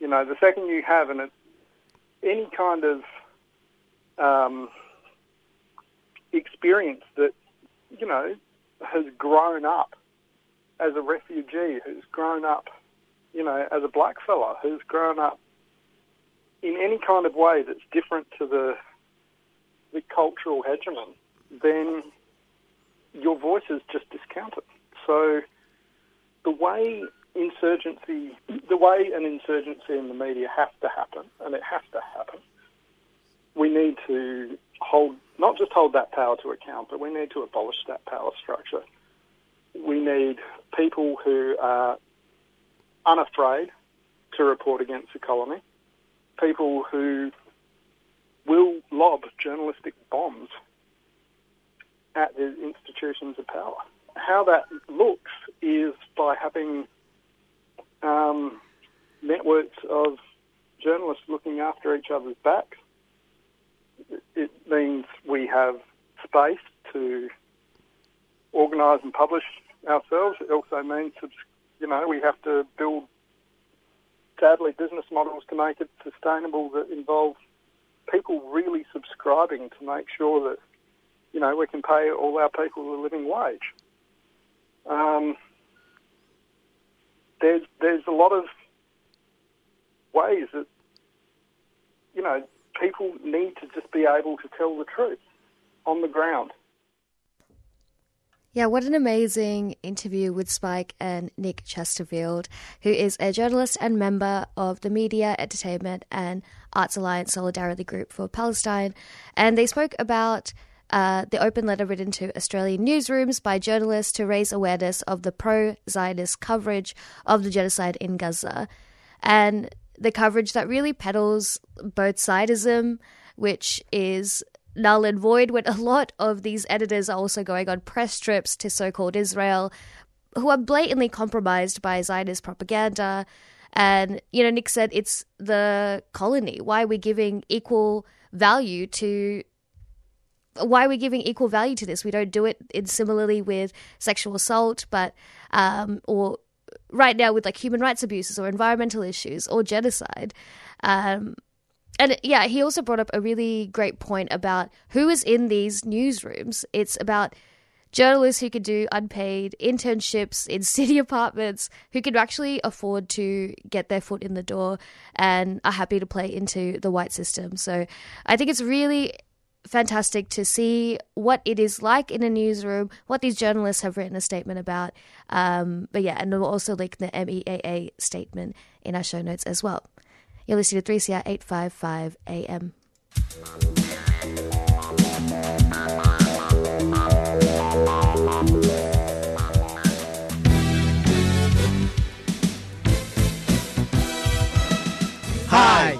You know, the second you have an, any kind of um, experience that, you know, has grown up as a refugee, who's grown up, you know, as a black fella, who's grown up in any kind of way that's different to the the cultural hegemon, then your voice is just discounted. So the way insurgency, the way an insurgency in the media has to happen, and it has to happen, we need to hold, not just hold that power to account, but we need to abolish that power structure. We need people who are unafraid to report against the colony people who will lob journalistic bombs at the institutions of power. How that looks is by having um, networks of journalists looking after each other's backs. It means we have space to organise and publish ourselves. It also means, you know, we have to build sadly, business models to make it sustainable that involve people really subscribing to make sure that, you know, we can pay all our people a living wage. Um, there's there's a lot of ways that, you know, people need to just be able to tell the truth on the ground. Yeah, what an amazing interview with Spike and Nick Chesterfield, who is a journalist and member of the Media, Entertainment, and Arts Alliance Solidarity Group for Palestine. And they spoke about uh, the open letter written to Australian newsrooms by journalists to raise awareness of the pro Zionist coverage of the genocide in Gaza. And the coverage that really peddles both sidism, which is null and void when a lot of these editors are also going on press trips to so called Israel who are blatantly compromised by Zionist propaganda. And, you know, Nick said it's the colony. Why are we giving equal value to. Why are we giving equal value to this? We don't do it in similarly with sexual assault, but um, or right now with like human rights abuses or environmental issues or genocide. Um, and yeah, he also brought up a really great point about who is in these newsrooms. It's about journalists who could do unpaid internships in city apartments, who could actually afford to get their foot in the door and are happy to play into the white system. So I think it's really fantastic to see what it is like in a newsroom, what these journalists have written a statement about. Um, but yeah, and we'll also link the MEAA statement in our show notes as well. You're listening to 3CR 855 AM. Hi,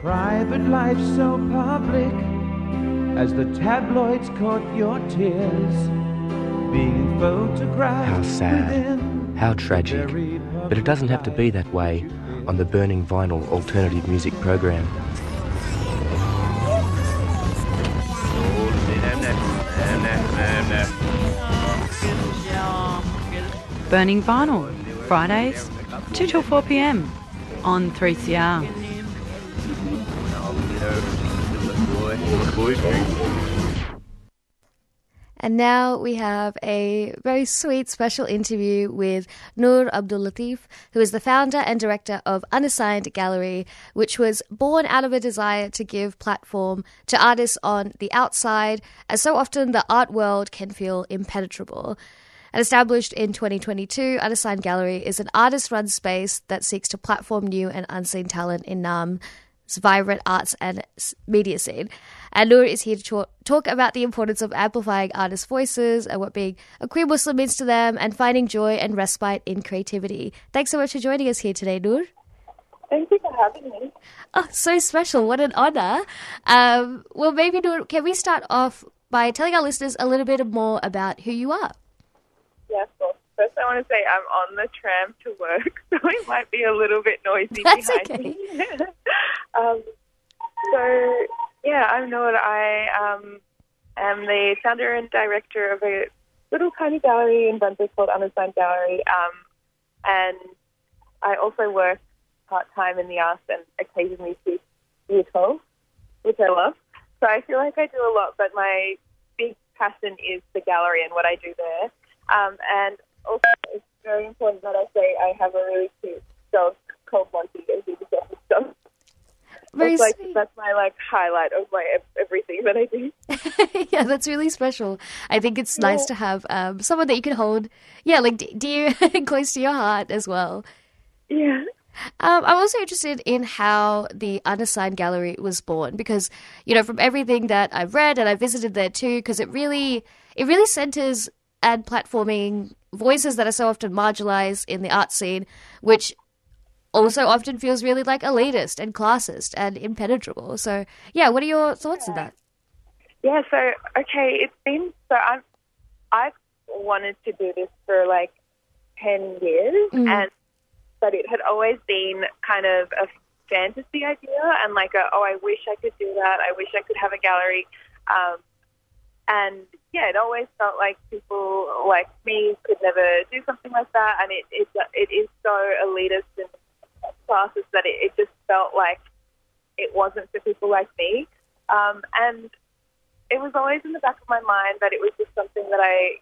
Private life so public as the tabloids caught your tears, being photographed. How sad. How tragic. But it doesn't have to be that way on the Burning Vinyl alternative music program. Burning Vinyl, Fridays, 2 till 4 pm on 3CR. And now we have a very sweet special interview with Noor Abdul Latif, who is the founder and director of Unassigned Gallery, which was born out of a desire to give platform to artists on the outside, as so often the art world can feel impenetrable. And established in 2022, Unassigned Gallery is an artist run space that seeks to platform new and unseen talent in Naarm's vibrant arts and media scene. And Noor is here to talk, about the importance of amplifying artists' voices and what being a queer Muslim means to them and finding joy and respite in creativity. Thanks so much for joining us here today, Noor. Thank you for having me. Oh, so special. What an honor. Um, well, maybe, Noor, can we start off by telling our listeners a little bit more about who you are? Yeah, of course. First, I want to say I'm on the tram to work, so it might be a little bit noisy That's behind me. um, so, yeah, I'm Noor. I um, am the founder and director of a little tiny gallery in Brunswick called Unassigned Gallery, um, and I also work part time in the arts and occasionally teach year 12, which I love. So I feel like I do a lot, but my big passion is the gallery and what I do there. Um, and also, it's very important that I say I have a really cute dog called Monty, and he just gets his dog. Very that's like sweet. that's my like highlight of my everything that I do. yeah, that's really special. I think it's nice to have um, someone that you can hold, yeah, like d- dear close to your heart as well. Yeah. Um, I'm also interested in how the unassigned gallery was born because, you know, from everything that I've read and I visited there too, because it really, it really centers ad platforming voices that are so often marginalized in the art scene, which also often feels really like elitist and classist and impenetrable. So, yeah, what are your thoughts on that? Yeah, so okay, it's been so I'm I've wanted to do this for like ten years Mhm. and but it had always been kind of a fantasy idea and like a oh I wish I could do that, I wish I could have a gallery. Um and yeah, it always felt like people like me could never do something like that and it it, it is so elitist and classes that it, it just felt like it wasn't for people like me. Um, and it was always in the back of my mind that it was just something that I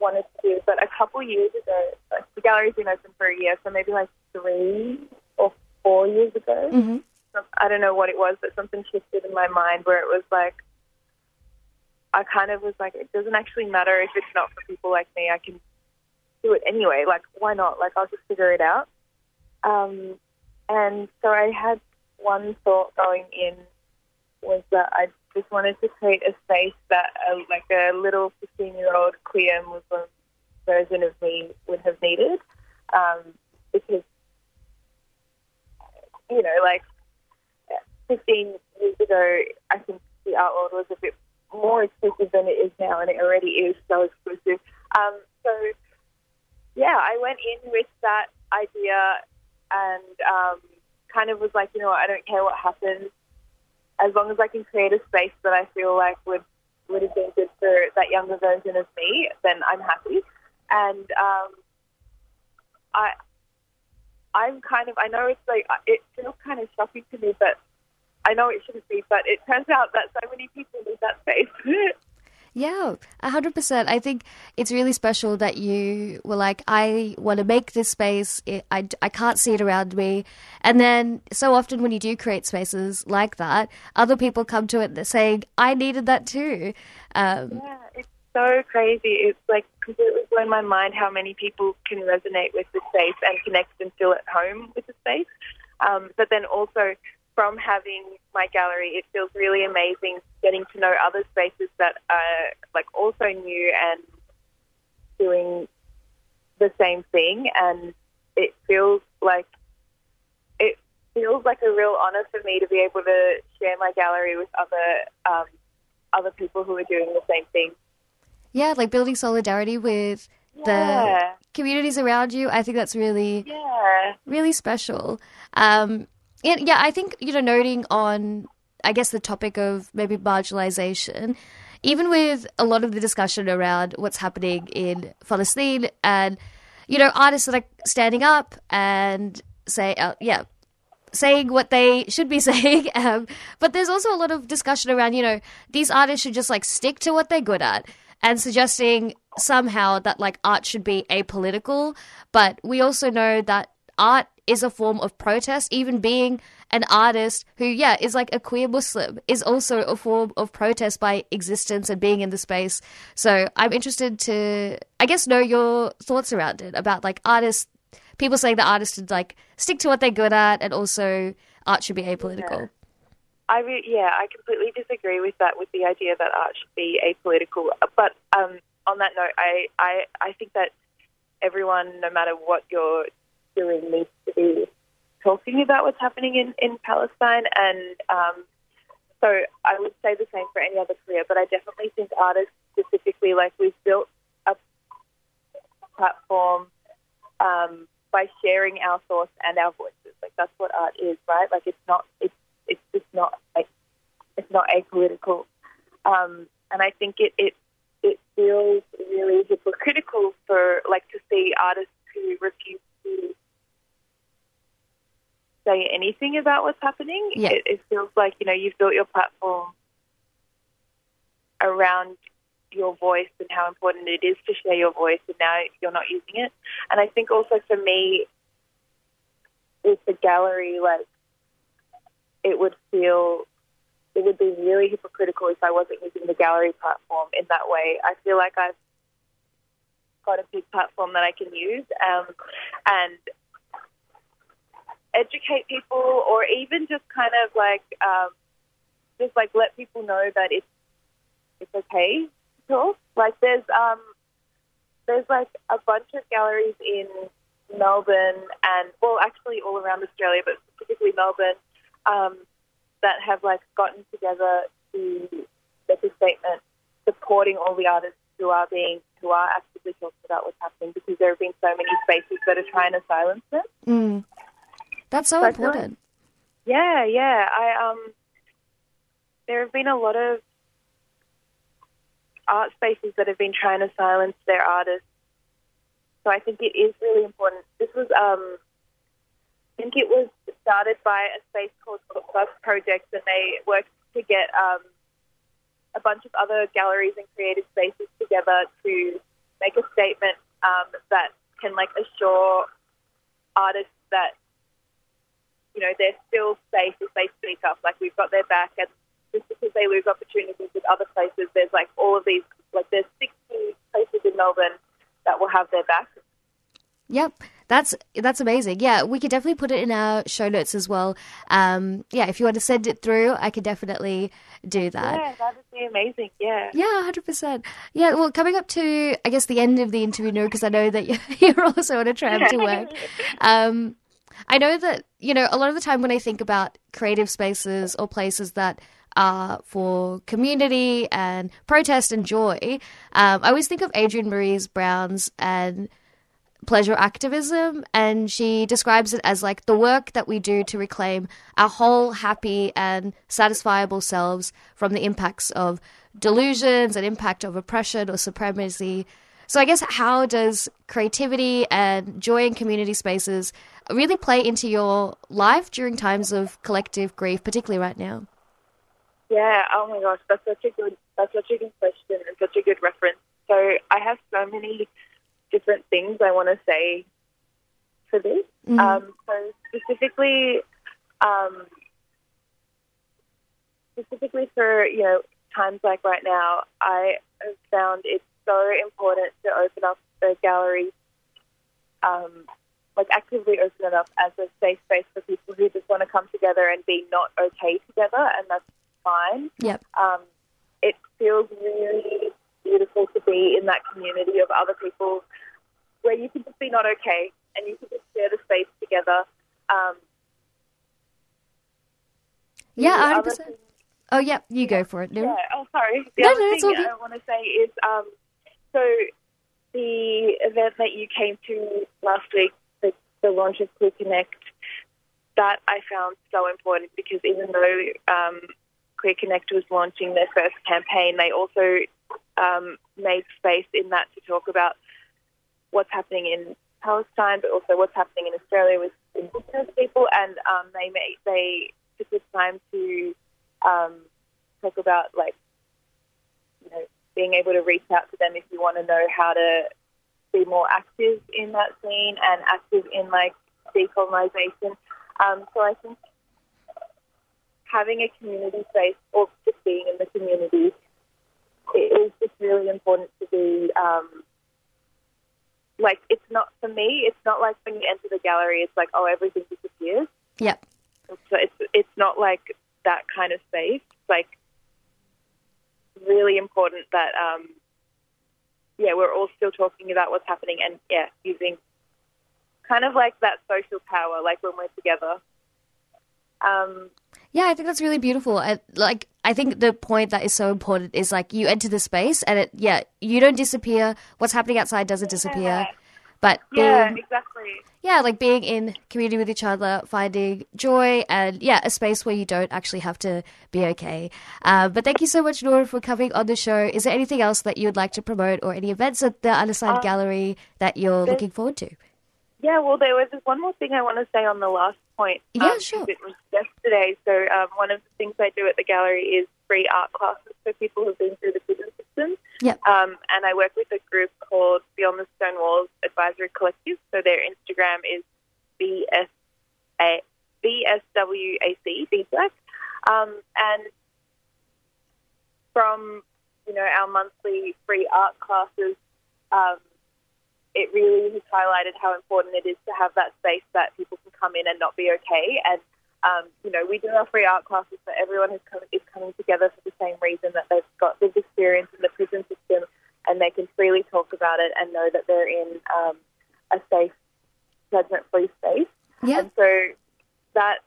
wanted to do. But a couple years ago, like, the gallery's been open for a year, so maybe like three or four years ago. Mm-hmm. I don't know what it was, but something shifted in my mind where it was like, I kind of was like, it doesn't actually matter if it's not for people like me. I can do it anyway. Like, why not? Like, I'll just figure it out. Um, and so I had one thought going in was that I just wanted to create a space that, uh, like, a little 15 year old queer Muslim version of me would have needed. Um, because, you know, like, 15 years ago, I think the art world was a bit more exclusive than it is now, and it already is so exclusive. Um, so, yeah, I went in with that idea and um, kind of was like, you know what, I don't care what happens, as long as I can create a space that I feel like would would have been good for that younger version of me, then I'm happy. And um, I, I'm kind of, I know it's like, it feels kind of shocking to me, but I know it shouldn't be, but it turns out that so many people need that space. Yeah, a hundred percent. I think it's really special that you were like, I want to make this space. It, I, I can't see it around me. And then so often when you do create spaces like that, other people come to it and they're saying, I needed that too. Um, yeah, it's so crazy. It's like completely blown my mind how many people can resonate with the space and connect and feel at home with the space. Um, but then also from having my gallery, it feels really amazing getting to know other spaces that are like also new and doing the same thing. And it feels like it feels like a real honor for me to be able to share my gallery with other um, other people who are doing the same thing. yeah, like building solidarity with the communities around you. I think that's really Yeah. really special. Um, yeah, yeah, I think you know, noting on, I guess the topic of maybe marginalization, even with a lot of the discussion around what's happening in Palestine, and you know, artists that are standing up and say, uh, yeah. Saying what they should be saying, um, but there's also a lot of discussion around, you know, these artists should just like stick to what they're good at, and suggesting somehow that like art should be apolitical. But we also know that art is a form of protest. Even being an artist who, yeah, is like a queer Muslim is also a form of protest by existence and being in the space. So I'm interested to, I guess, know your thoughts around it about like artists, people saying that artists should like stick to what they're good at and also art should be apolitical. I re- yeah, I completely disagree with that. With the idea that art should be apolitical, but um, on that note, I, I I think that everyone, no matter what you're doing, needs to be talking about what's happening in in Palestine, and um, so I would say the same for any other career. But I definitely think artists specifically, like we've built a platform um, by sharing our thoughts and our voices. Like that's what art is, right? Like it's not it's it's just not like it's not apolitical. Um, and I think it, it it feels really hypocritical for like to see artists who refuse to say anything about what's happening. Yeah. It, it feels like you know you've built your platform around your voice and how important it is to share your voice, and now you're not using it. And I think also for me, with the gallery, like it would feel it would be really hypocritical if I wasn't using the gallery platform in that way. I feel like I've got a big platform that I can use um, and educate people, or even just kind of like um, just like let people know that it's it's okay to talk. Like there's um, there's like a bunch of galleries in Melbourne and well, actually all around Australia, but specifically Melbourne. Um, that have like gotten together to make a statement supporting all the artists who are being who are actively talking about what's happening because there have been so many spaces that are trying to silence them. Mm. That's so So I feel like- important. Yeah, yeah. I um there have been a lot of art spaces that have been trying to silence their artists. So I think it is really important. This was um I think it was started by a space called Cookbus Project and they worked to get um a bunch of other galleries and creative spaces together to make a statement um, that can like assure artists that you know they're still safe if they speak up. Like we've got their back, and just because they lose opportunities with other places, there's like all of these like there's 60 places in Melbourne that will have their back. Yep. That's that's amazing. Yeah, we could definitely put it in our show notes as well. Um, yeah, if you want to send it through, I could definitely do that. Yeah, that would be amazing. Yeah. Yeah, hundred percent. Yeah, well, coming up to I guess the end of the interview now, because I know that you're also on a tram to work. Um, I know that you know a lot of the time when I think about creative spaces or places that are for community and protest and joy, um, I always think of Adrienne Maree's Brown's and pleasure activism and she describes it as like the work that we do to reclaim our whole happy and satisfiable selves from the impacts of delusions and impact of oppression or supremacy. So I guess how does creativity and joy in community spaces really play into your life during times of collective grief, particularly right now? Yeah. Oh my gosh, that's such a good that's such a good question and such a good reference. So I have so many different things I want to say for this. Mhm. Um, so specifically, um, specifically for you know times like right now, I have found it's so important to open up the gallery, um, like actively open it up as a safe space for people who just want to come together and be not okay together, and that's fine. Yep. Um, it feels really beautiful to be in that community of other people where you can just be not okay and you can just share the space together. Um, Yeah, the hundred other percent. Oh yeah, you go for it. Yeah. Oh, sorry. The No, other no, it's thing good. I want to say is, um, so the event that you came to last week, the, launch of Queer Connect, that I found so important because even though um, Connect was launching their first campaign, they also um, made space in that to talk about what's happening in Palestine, but also what's happening in Australia with Indigenous people, and um, they made they took the time to um, talk about like you know being able to reach out to them if you want to know how to be more active in that scene and active in like decolonization. Um, so I think having a community space or just being in the community it is just really important to be um, like it's not for me. It's not like when you enter the gallery, it's like oh everything disappears. Yep. So it's it's not like that kind of space. It's like really important that um, yeah we're all still talking about what's happening and yeah using kind of like that social power like when we're together. Um, Yeah, I think that's really beautiful. And like, I think the point that is so important is like you enter the space and it, yeah, you don't disappear. What's happening outside doesn't disappear. But yeah, being, exactly. yeah, like being in community with each other, finding joy, and yeah, a space where you don't actually have to be okay. Uh, but thank you so much, Noor, for coming on the show. Is there anything else that you would like to promote, or any events at the Unassigned Um, Gallery that you're looking forward to? Yeah, well, there was one more thing I want to say on the last point. Yeah, um, sure. It was yesterday. So um, one of the things I do at the gallery is free art classes for people who've been through the prison system. Yep. Um, and I work with a group called Beyond the Stone Walls Advisory Collective. So their Instagram is BSA, BSWAC, BSWAC. Um, and from, you know, our monthly free art classes, um, it really has highlighted how important it is to have that space that people can come in and not be okay. And um, you know, we do our free art classes, but everyone is coming, is coming together for the same reason that they've got this experience in the prison system, and they can freely talk about it and know that they're in um, a safe, judgment-free space. Yeah. And so that,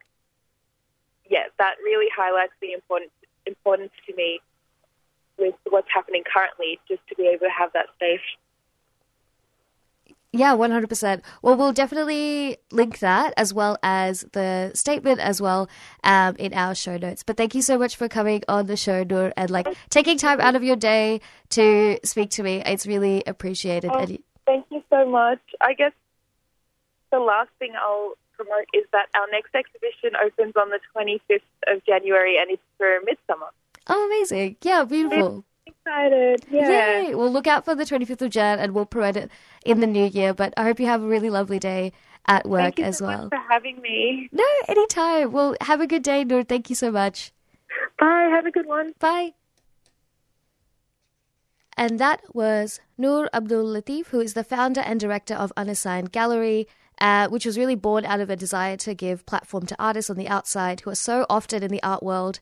yeah, that really highlights the importance importance to me with what's happening currently, just to be able to have that space. Yeah, 100%. Well, we'll definitely link that as well as the statement as well um, in our show notes. But thank you so much for coming on the show, Noor, and like taking time out of your day to speak to me. It's really appreciated. Oh, And thank you so much. I guess the last thing I'll promote is that our next exhibition opens on the 25th of January and it's for Midsummer. oh, amazing. Yeah, beautiful. Excited. Yeah. Yay. We'll look out for the 25th of Jan and we'll promote it in the new year. But I hope you have a really lovely day at work Thank you as so well. much for having me. No, anytime. Well, have a good day, Noor. Thank you so much. Bye. Have a good one. Bye. And that was Noor Abdul Latif, who is the founder and director of Unassigned Gallery, uh, which was really born out of a desire to give platform to artists on the outside who are so often in the art world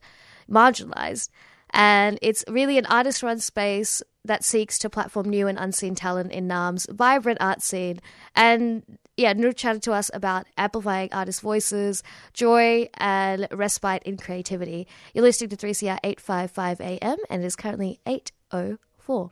marginalized. And it's really an artist run space that seeks to platform new and unseen talent in Naarm's vibrant art scene. And yeah, Noor chatted to us about amplifying artist voices, joy, and respite in creativity. You're listening to 3CR 855 AM, and it is currently 8.04.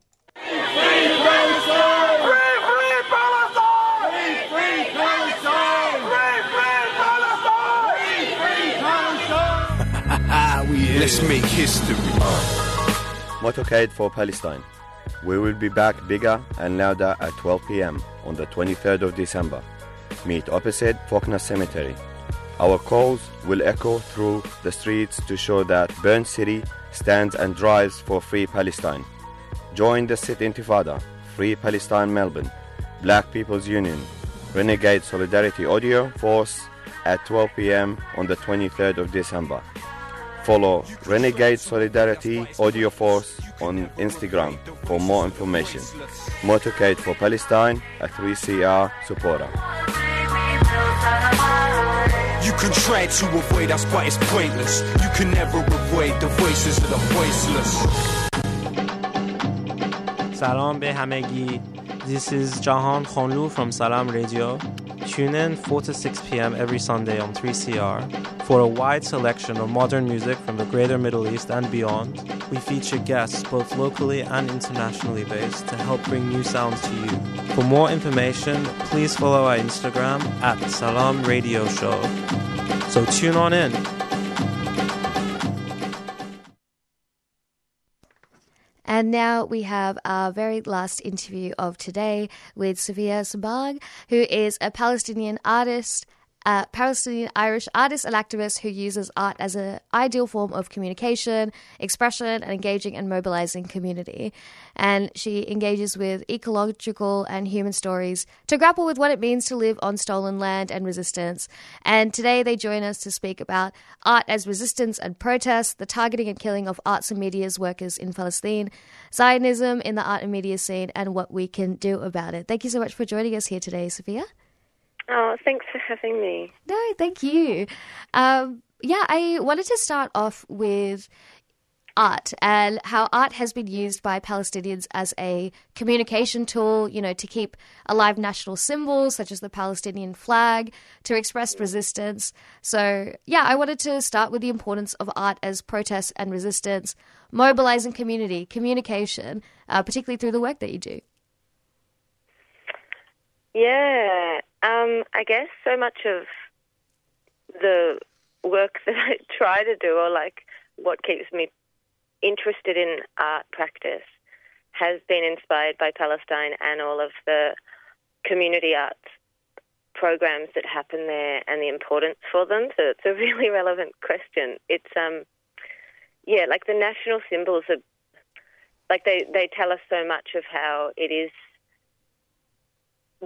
Let's make history. Oh. Motorcade for Palestine. We will be back bigger and louder at 12 pm on the 23rd of December. Meet opposite Fawkner Cemetery. Our calls will echo through the streets to show that Burn City stands and drives for Free Palestine. Join the Sit Intifada, Free Palestine Melbourne, Black People's Union, Renegade Solidarity Audio Force at 12 pm on the 23rd of December. Follow Renegade Solidarity Audio Force on Instagram for more information. Motorcade for Palestine, a 3CR supporter. You can try to avoid us, but it's pointless. You can never avoid the voices of the voiceless. Salam be hamegi. This is Jahan Khonlu from Salam Radio. Tune in 4 to 6 p.m. every Sunday on 3CR for a wide selection of modern music from the greater Middle East and beyond. We feature guests both locally and internationally based to help bring new sounds to you. For more information, please follow our Instagram at Salam Radio Show. So tune on in. And now we have our very last interview of today with Sofia Sabbagh, who is a Palestinian artist, a Palestinian Irish artist and activist who uses art as an ideal form of communication, expression, and engaging and mobilizing community. And she engages with ecological and human stories to grapple with what it means to live on stolen land and resistance. And today they join us to speak about art as resistance and protest, the targeting and killing of arts and media's workers in Palestine, Zionism in the art and media scene, and what we can do about it. Thank you so much for joining us here today, Sofia. Oh, thanks for having me. No, thank you. Um, yeah, I wanted to start off with art and how art has been used by Palestinians as a communication tool, you know, to keep alive national symbols such as the Palestinian flag, to express resistance. So, yeah, I wanted to start with the importance of art as protest and resistance, mobilizing community, communication, uh, particularly through the work that you do. Yeah, um, I guess so much of the work that I try to do, or like what keeps me interested in art practice, has been inspired by Palestine and all of the community arts programs that happen there and the importance for them. So it's a really relevant question. It's um, yeah, like the national symbols are like they they tell us so much of how it is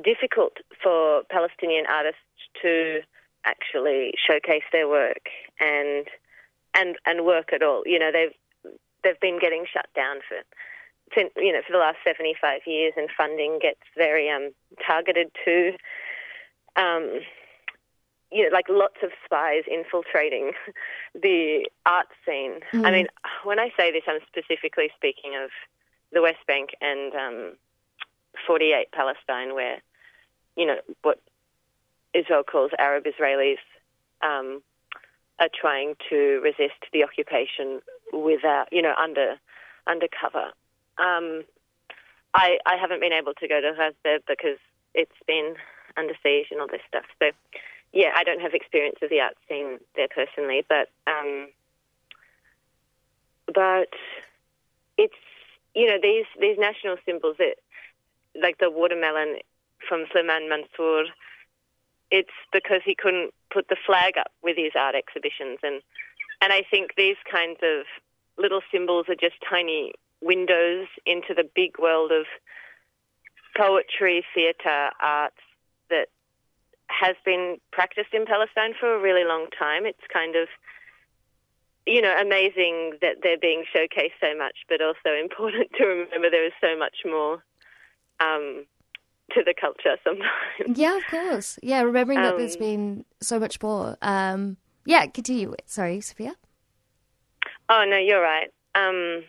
difficult for Palestinian artists to actually showcase their work and and and work at all. You know, they've they've been getting shut down for you know for the last seventy five years, and funding gets very um, targeted to. Um, you know, like lots of spies infiltrating the art scene. Mm. I mean, when I say this, I'm specifically speaking of the West Bank and um, 48 Palestine, where you know what Israel calls Arab Israelis um, are trying to resist the occupation without, you know, under undercover. Um, I I haven't been able to go to Gaza because it's been under siege and all this stuff. So yeah, I don't have experience of the art scene there personally, but um, but it's you know these these national symbols that like the watermelon from Suleiman Mansour. It's because he couldn't put the flag up with his art exhibitions, and and I think these kinds of little symbols are just tiny windows into the big world of poetry, theatre, arts that has been practiced in Palestine for a really long time. It's kind of you know, amazing that they're being showcased so much, but also important to remember there is so much more um, to the culture sometimes. Yeah, of course. Yeah, remembering that there's been so much more. Um, yeah, continue. Sorry, Sofia. Oh no, you're right. Um,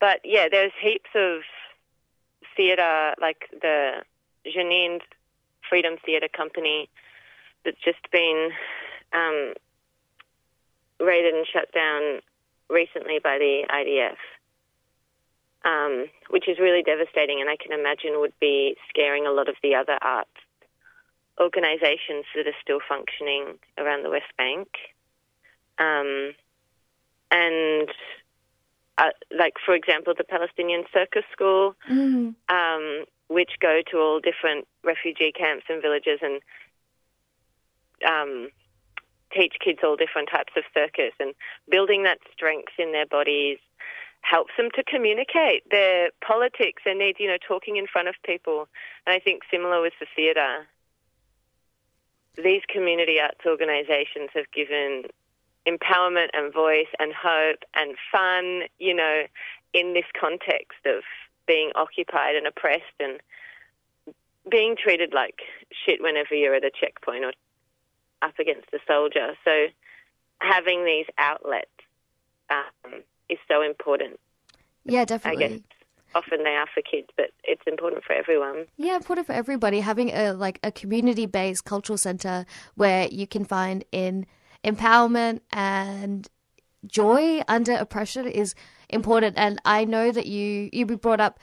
but yeah, there's heaps of theatre, like the Jenin Freedom Theatre Company, that's just been um, raided and shut down recently by the IDF, um, which is really devastating, and I can imagine would be scaring a lot of the other arts organisations that are still functioning around the West Bank. Um, and uh, like for example, the Palestinian Circus School, Mm. um, which go to all different refugee camps and villages and um, teach kids all different types of circus and building that strength in their bodies helps them to communicate their politics and need, you know, talking in front of people. And I think similar with the theatre. These community arts organisations have given empowerment and voice and hope and fun, you know, in this context of being occupied and oppressed and being treated like shit whenever you're at a checkpoint or up against a soldier. So having these outlets is so important. Yeah, I definitely. guess often they are for kids, but it's important for everyone. Yeah, important for everybody. Having a like a community based cultural center where you can find in empowerment and joy under oppression is important. And I know that you you brought up,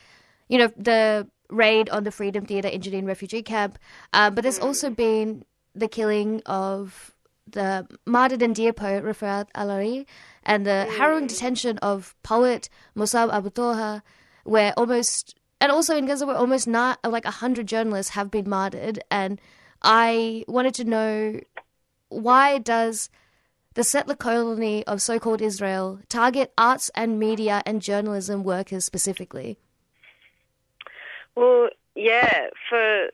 you know, the raid on the Freedom Theatre in Jenin refugee camp, um, but there's also been the killing of the martyred and dear poet Refaat Alareer and the harrowing detention of poet Musab Abu Toha, where almost and also in Gaza where almost not like a hundred journalists have been martyred. And I wanted to know why does the settler colony of so-called Israel target arts and media and journalism workers specifically? Well, yeah, for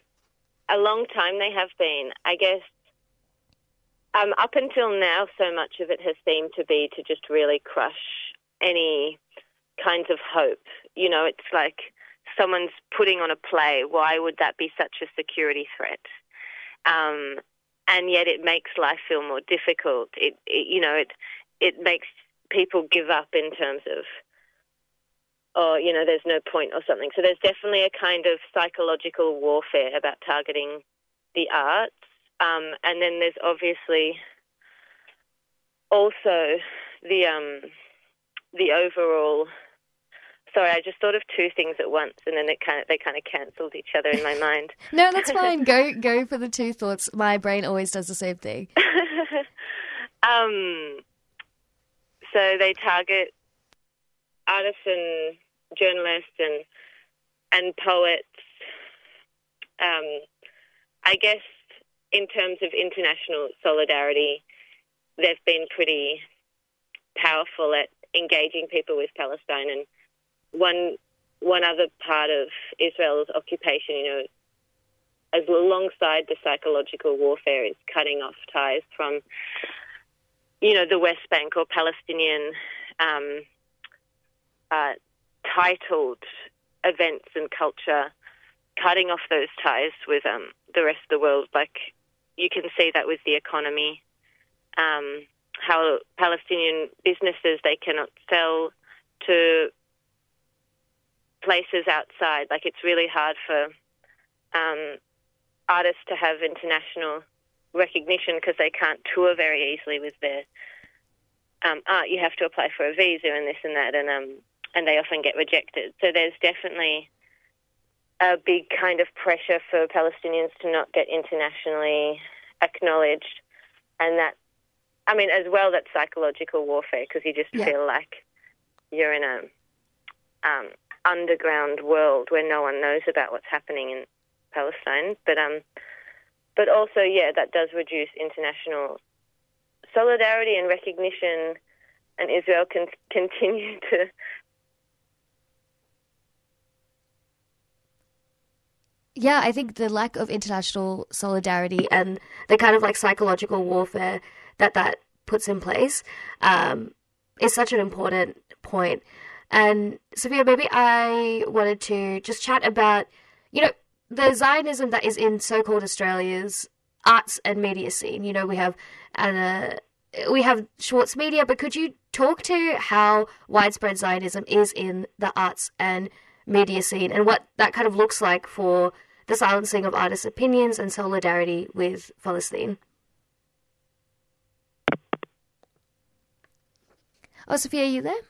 a long time they have been. I guess um, up until now, so much of it has seemed to be to just really crush any kinds of hope. You know, it's like someone's putting on a play. Why would that be such a security threat? Um, and yet it makes life feel more difficult. It, it, you know, it it makes people give up in terms of or you know there's no point or something so there's definitely a kind of psychological warfare about targeting the arts um, and then there's obviously also the um, the overall sorry i just thought of two things at once and then it kind of they kind of cancelled each other in my mind No, that's fine. go go for the two thoughts. My brain always does the same thing. um, so they target artists and journalists and and poets. Um, I guess in terms of international solidarity, they've been pretty powerful at engaging people with Palestine. And one one other part of Israel's occupation, you know, as alongside the psychological warfare, is cutting off ties from you know, the West Bank or Palestinian um, uh, titled events and culture, cutting off those ties with um, the rest of the world. Like you can see that with the economy, um, how Palestinian businesses they cannot sell to places outside. Like it's really hard for um, artists to have international recognition because they can't tour very easily with their um, art. You have to apply for a visa and this and that, and um, and they often get rejected. So there's definitely a big kind of pressure for Palestinians to not get internationally acknowledged, and that, I mean, as well, that's psychological warfare because you just Yeah. feel like you're in a um, underground world where no one knows about what's happening in Palestine. But um, but also, yeah, that does reduce international solidarity and recognition, and Israel can continue to. Yeah, I think the lack of international solidarity and the kind of like psychological warfare that that puts in place um, is such an important point. And Sofia, maybe I wanted to just chat about, you know, the Zionism that is in so-called Australia's arts and media scene. You know, we have Anna, we have Schwartz Media, but could you talk to how widespread Zionism is in the arts and media scene and what that kind of looks like for the silencing of artists' opinions and solidarity with Palestine? Oh, Sofia, are you there?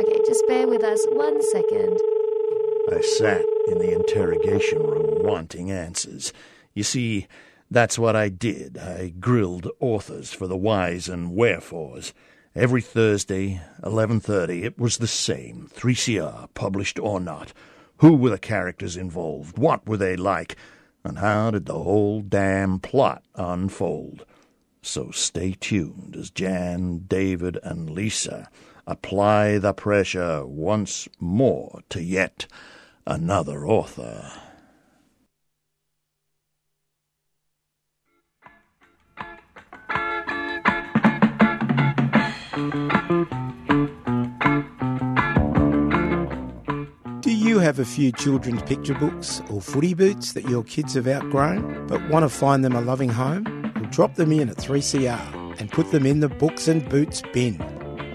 Okay, just bear with us one second. I sat in the interrogation room wanting answers. You see, That's what I did. I grilled authors for the whys and wherefores. Every Thursday, 11.30, it was the same. 3CR, published or not. Who were the characters involved? What were they like? And how did the whole damn plot unfold? So stay tuned as Jan, David, and Lisa apply the pressure once more to yet another author. Do you have a few children's picture books or footy boots that your kids have outgrown but want to find them a loving home? Well, drop them in at 3CR and put them in the Books and Boots bin.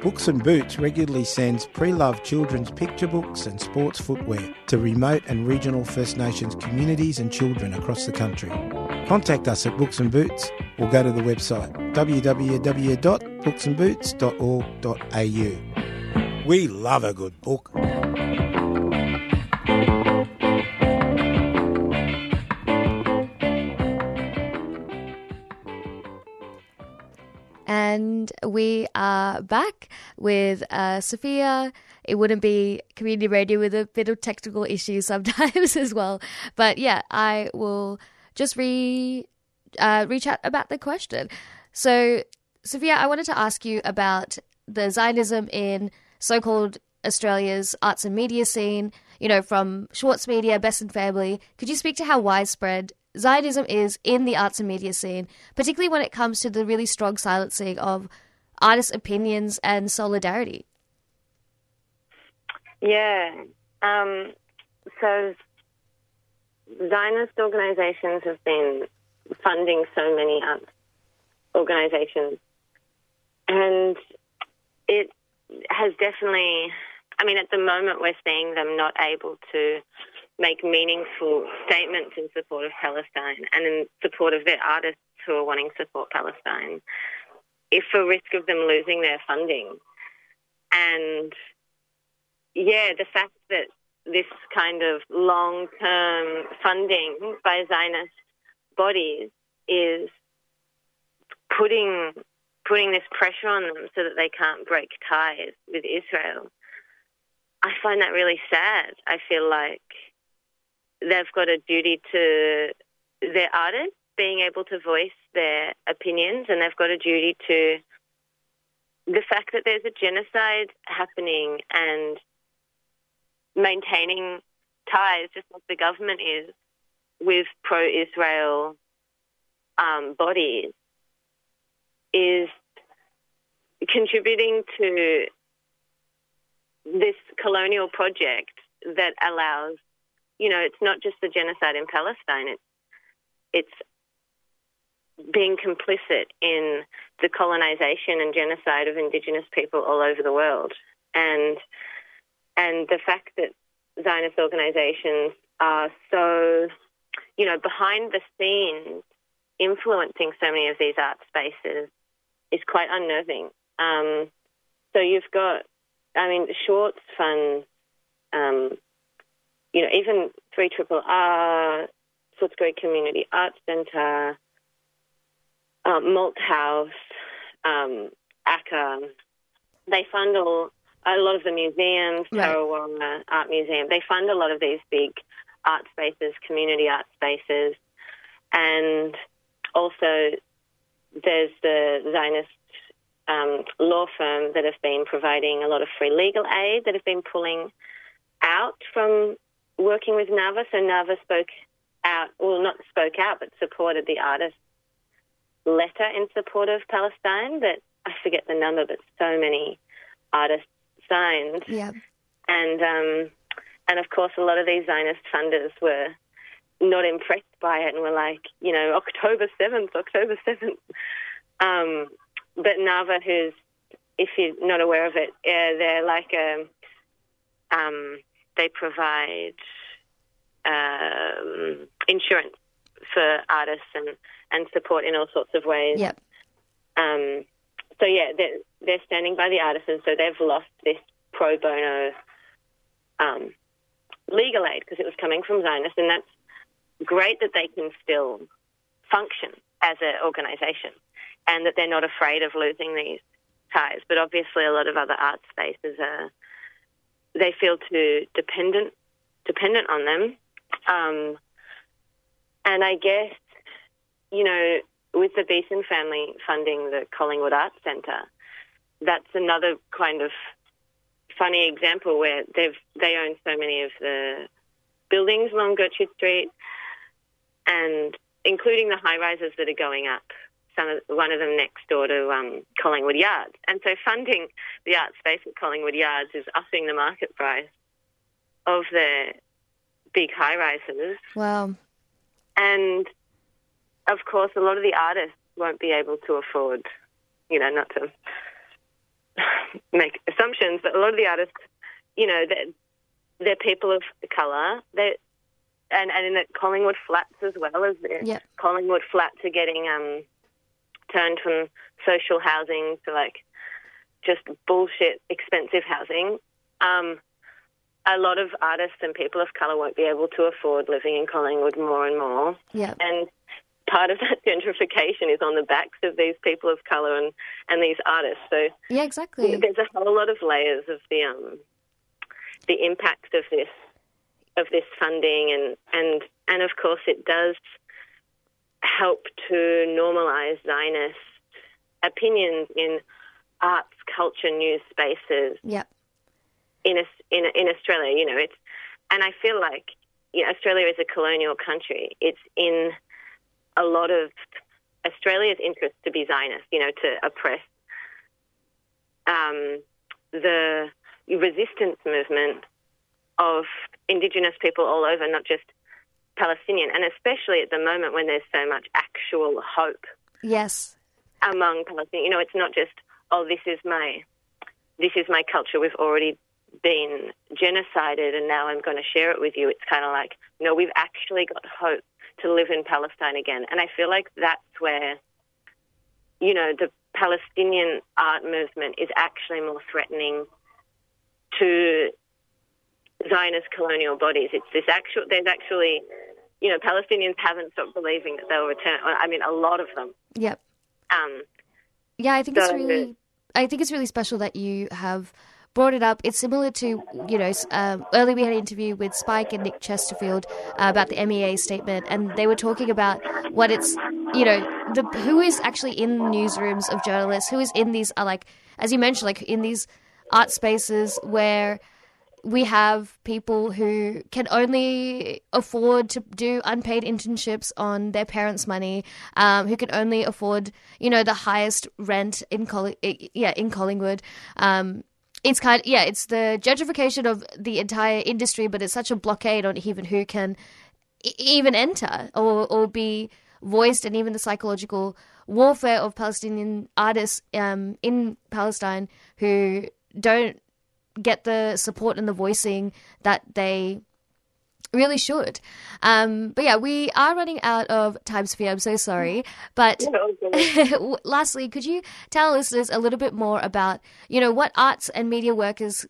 Books and Boots regularly sends pre-loved children's picture books and sports footwear to remote and regional First Nations communities and children across the country. Contact us at Books and Boots or go to the website www.booksandboots.org.au. We love a good book. And we are back with uh, Sofia. It wouldn't be community radio with a bit of technical issues sometimes as well. But yeah, I will just re uh, reach out about the question. So, Sofia, I wanted to ask you about the Zionism in so called Australia's arts and media scene, you know, from Schwartz Media, Best and Family. Could you speak to how widespread Zionism is in the arts and media scene, particularly when it comes to the really strong silencing of artists' opinions and solidarity? Yeah. Um, so Zionist organizations have been funding so many arts organizations. And it has definitely, I mean, at the moment, we're seeing them not able to make meaningful statements in support of Palestine and in support of their artists who are wanting to support Palestine, if for risk of them losing their funding. And yeah, the fact that this kind of long term funding by Zionist bodies is putting putting this pressure on them so that they can't break ties with Israel. I find that really sad. I feel like they've got a duty to their artists being able to voice their opinions, and they've got a duty to the fact that there's a genocide happening and maintaining ties, just like the government is, with pro Israel um, bodies, is contributing to this colonial project that allows you know, it's not just the genocide in Palestine. It's it's being complicit in the colonization and genocide of indigenous people all over the world, and and the fact that Zionist organizations are so, you know, behind the scenes, influencing so many of these art spaces is quite unnerving. Um, so you've got, I mean, Schwartz funds um, you know, even 3 Triple R, Footscray Community Arts Centre, um, Malt House, um, ACCA, they fund all, a lot of the museums, right. TarraWarra Art Museum, they fund a lot of these big art spaces, community art spaces, and also there's the Zionist um, law firm that have been providing a lot of free legal aid that have been pulling out from working with NAVA, so NAVA spoke out, well, not spoke out, but supported the artist's letter in support of Palestine that I forget the number, but so many artists signed. Yeah. And um, and of course, a lot of these Zionist funders were not impressed by it and were like, you know, October seventh, October seventh. Um, but NAVA, who's if you're not aware of it, uh, they're like a um, they provide um, insurance for artists and, and support in all sorts of ways. Yep. Um, so yeah, they're, they're standing by the artisans, so they've lost this pro bono um, legal aid because it was coming from Zionists, and that's great that they can still function as an organisation, and that they're not afraid of losing these ties. But obviously, a lot of other art spaces are they feel too dependent dependent on them. Um, and I guess you know, with the Besen family funding the Collingwood Arts Centre, that's another kind of funny example where they've they own so many of the buildings along Gertrude Street, and including the high rises that are going up. One of them next door to um, Collingwood Yards, and so funding the art space at Collingwood Yards is upping the market price of the big high rises. Wow. And of course, a lot of the artists won't be able to afford, you know, not to make assumptions, but a lot of the artists, you know, they're, they're people of colour. They and and in the Collingwood flats as well as the Yep. Collingwood flats are getting um, turned from social housing to like just bullshit expensive housing. Um, a lot of artists and people of colour won't be able to afford living in Collingwood more and more. Yeah. And part of that gentrification is on the backs of these people of colour and, and these artists. So Yeah, exactly. there's a whole lot of layers of the um, the impact of this of this funding and and and of course it does help to normalise Zionist opinions in arts, culture, news spaces Yep. in a, in in Australia. You know, it's and I feel like you know, Australia is a colonial country. It's in a lot of Australia's interest to be Zionist. You know, to oppress um, the resistance movement of Indigenous people all over, not just Palestinian, and especially at the moment when there's so much actual hope Yes. among Palestinians. You know, it's not just oh, this is my this is my culture. We've already been genocided, and now I'm going to share it with you. It's kind of like no, we've actually got hope to live in Palestine again, and I feel like that's where you know the Palestinian art movement is actually more threatening to Zionist colonial bodies. It's this actual. There's actually, you know, Palestinians haven't stopped believing that they'll return. I mean, a lot of them. Yep. Um, Yeah, I think it's So- really, I think it's really special that you have brought it up. It's similar to, you know, um, earlier we had an interview with Spike and Nick Chesterfield uh, about the MEAA statement, and they were talking about what it's, you know, the who is actually in newsrooms of journalists, who is in these, uh, like, as you mentioned, like in these art spaces where we have people who can only afford to do unpaid internships on their parents' money, um, who can only afford, you know, the highest rent in Colli- yeah in Collingwood. Um, it's kind of, yeah, it's the gentrification of the entire industry, but it's such a blockade on even who can even enter or or be voiced, and even the psychological warfare of Palestinian artists um, in Palestine who don't get the support and the voicing that they really should. Um, but yeah, we are running out of time, Sofia. I'm so sorry. But lastly, could you tell listeners a little bit more about, you know, what arts and media workers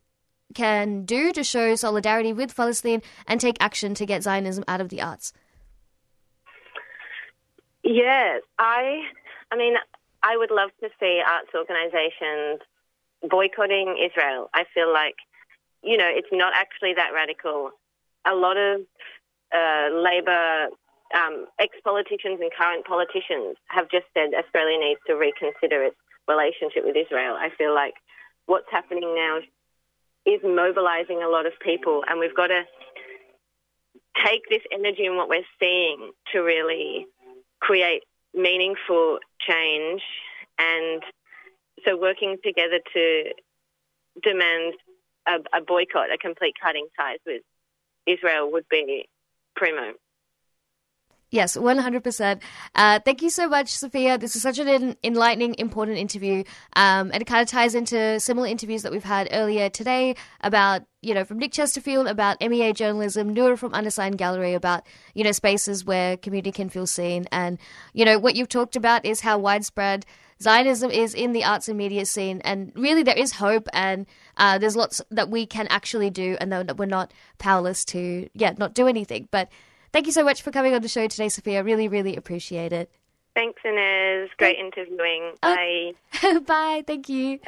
can do to show solidarity with Palestine and take action to get Zionism out of the arts? Yes, I. I mean, I would love to see arts organisations boycotting Israel. I feel like, you know, it's not actually that radical. A lot of uh, Labor um, ex-politicians and current politicians have just said Australia needs to reconsider its relationship with Israel. I feel like what's happening now is mobilising a lot of people, and we've got to take this energy and what we're seeing to really create meaningful change and so working together to demand a, a boycott, a complete cutting ties with Israel would be primo. Yes, 100%. Uh, thank you so much, Sofia. This is such an enlightening, important interview. Um, and it kind of ties into similar interviews that we've had earlier today about, you know, from Nick Chesterfield about MEAA journalism, Noor from Unassigned Gallery about, you know, spaces where community can feel seen. And, you know, what you've talked about is how widespread Zionism is in the arts and media scene. And really, there is hope and uh, there's lots that we can actually do and that we're not powerless to, yeah, not do anything. But thank you so much for coming on the show today, Sofia. Really, really appreciate it. Thanks, Inez. Great interviewing. Oh. Bye. Bye. Thank you.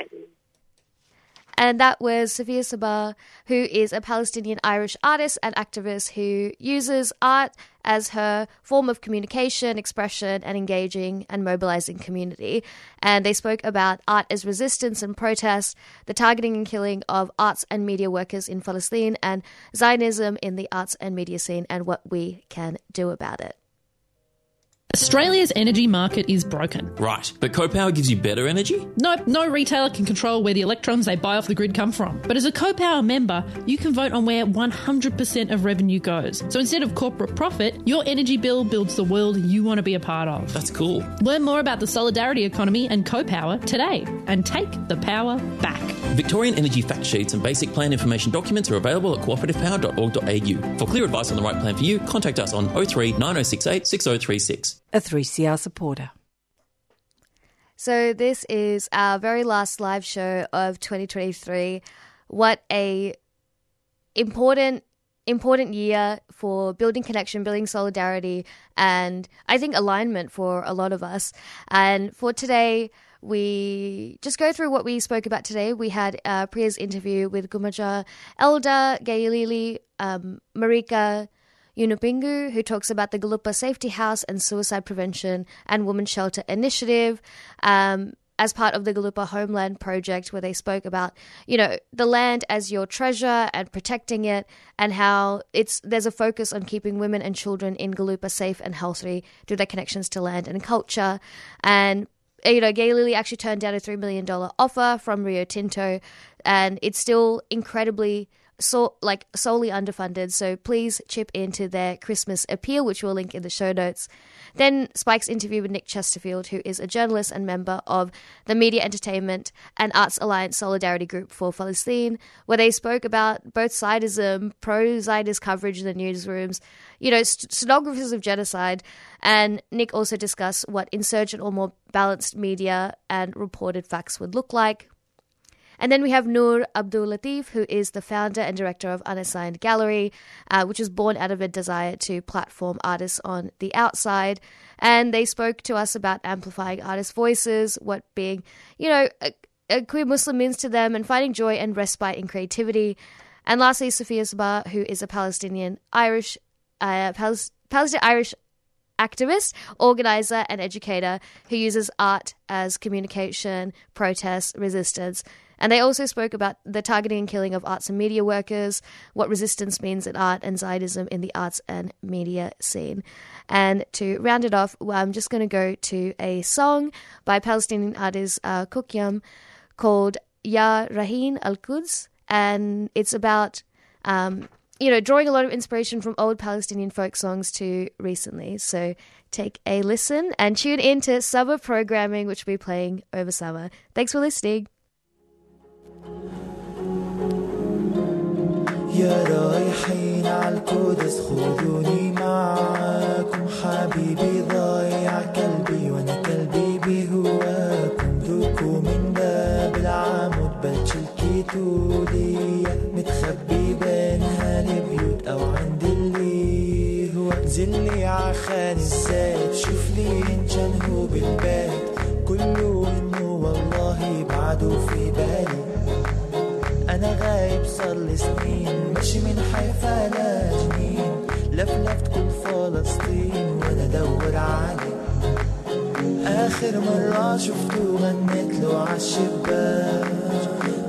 And that was Sofia Sabbagh, who is a Palestinian Irish artist and activist who uses art as her form of communication, expression, and engaging and mobilizing community. And they spoke about art as resistance and protest, the targeting and killing of arts and media workers in Palestine, and Zionism in the arts and media scene, and what we can do about it. Australia's energy market is broken. Right, but CoPower gives you better energy? Nope, no retailer can control where the electrons they buy off the grid come from. But as a CoPower member, you can vote on where 100% of revenue goes. So instead of corporate profit, your energy bill builds the world you want to be a part of. That's cool. Learn more about the solidarity economy and CoPower today and take the power back. Victorian energy fact sheets and basic plan information documents are available at cooperativepower.org.au. For clear advice on the right plan for you, contact us on 03 9068 6036. A 3CR supporter. So this is our very last live show of 2023. What a important important year for building connection, building solidarity, and I think alignment for a lot of us. And for today, we just go through what we spoke about today. We had uh, Priya's interview with Gumatj Elder, Gayili, um, Marika Yunupingu, who talks about the Galupa Safety House and Suicide Prevention and Women Shelter Initiative. Um, as part of the Galupa Homeland Project, where they spoke about, you know, the land as your treasure and protecting it, and how it's there's a focus on keeping women and children in Galupa safe and healthy through their connections to land and culture. And you know, Gayili actually turned down a three million dollar offer from Rio Tinto, and it's still incredibly so like solely underfunded. So please chip into their Christmas appeal, which we'll link in the show notes. Then Spike's interview with Nick Chesterfield, who is a journalist and member of the Media Entertainment and Arts Alliance Solidarity Group for Palestine, where they spoke about both Zionism, pro Zionist coverage in the newsrooms, you know, st- stenographers of genocide. And Nick also discussed what insurgent or more balanced media and reported facts would look like. And then we have Noor Abdul Latif, who is the founder and director of Unassigned Gallery, uh, which was born out of a desire to platform artists on the outside. And they spoke to us about amplifying artists' voices, what being, you know, a, a queer Muslim means to them, and finding joy and respite in creativity. And lastly, Sofia Sabbagh, who is a Palestinian Irish, uh, Palestinian Irish activist, organizer, and educator who uses art as communication, protest, resistance. And they also spoke about the targeting and killing of arts and media workers, what resistance means in art and Zionism in the arts and media scene. And to round it off, I'm just going to go to a song by Palestinian artist uh, Kukyam called Ya Rahin Al Quds. And it's about um, you know, drawing a lot of inspiration from old Palestinian folk songs to recently. So take a listen and tune in to summer programming, which will be playing over summer. Thanks for listening. يا رايحين عالقدس خذوني معاكم حبيبي ضايع كلبي وأنا كلبي بهواكم. دوكوا من باب العمود بلش الكيتو صار لي سنين ماشي من حيفا لجنين لفلفت كل فلسطين وأنا ادور عليه. آخر مرة شفته غنيت له عالشباك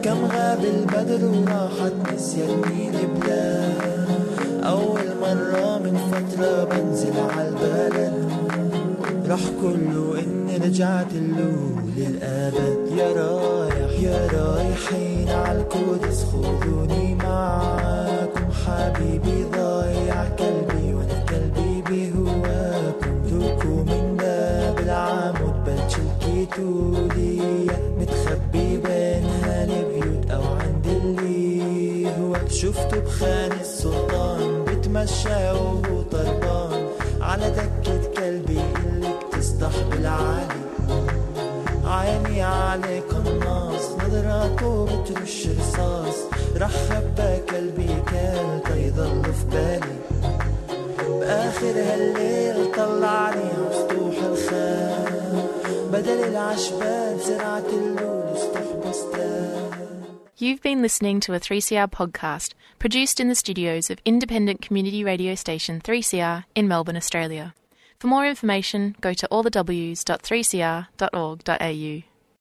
كم غاب البدر وراحت نسيتني البلاد أول مرة من فترة بنزل عالبلد راح كله اني رجعت له. للأبد يا رايح يا رايحين عالقدس خذوني معاكم. حبيبي ضايع كلبي وأنا كلبي بهواكم. ذوقوا من باب العمود بلش الكيتو ليا متخبي بينها البيوت أو عند اللي هو شفته بخان السلطان بتمشى وهو طربان. على دكة كلبي اللي بتسطح بالعالي بترش رصاص قلبي كان تيضل في بالي. بآخر هالليل طلعني بدل العشبات زرعت You've been listening to a 3CR podcast produced in the studios of independent community radio station 3CR in Melbourne, Australia. For more information, go to allthews.3cr.org.au.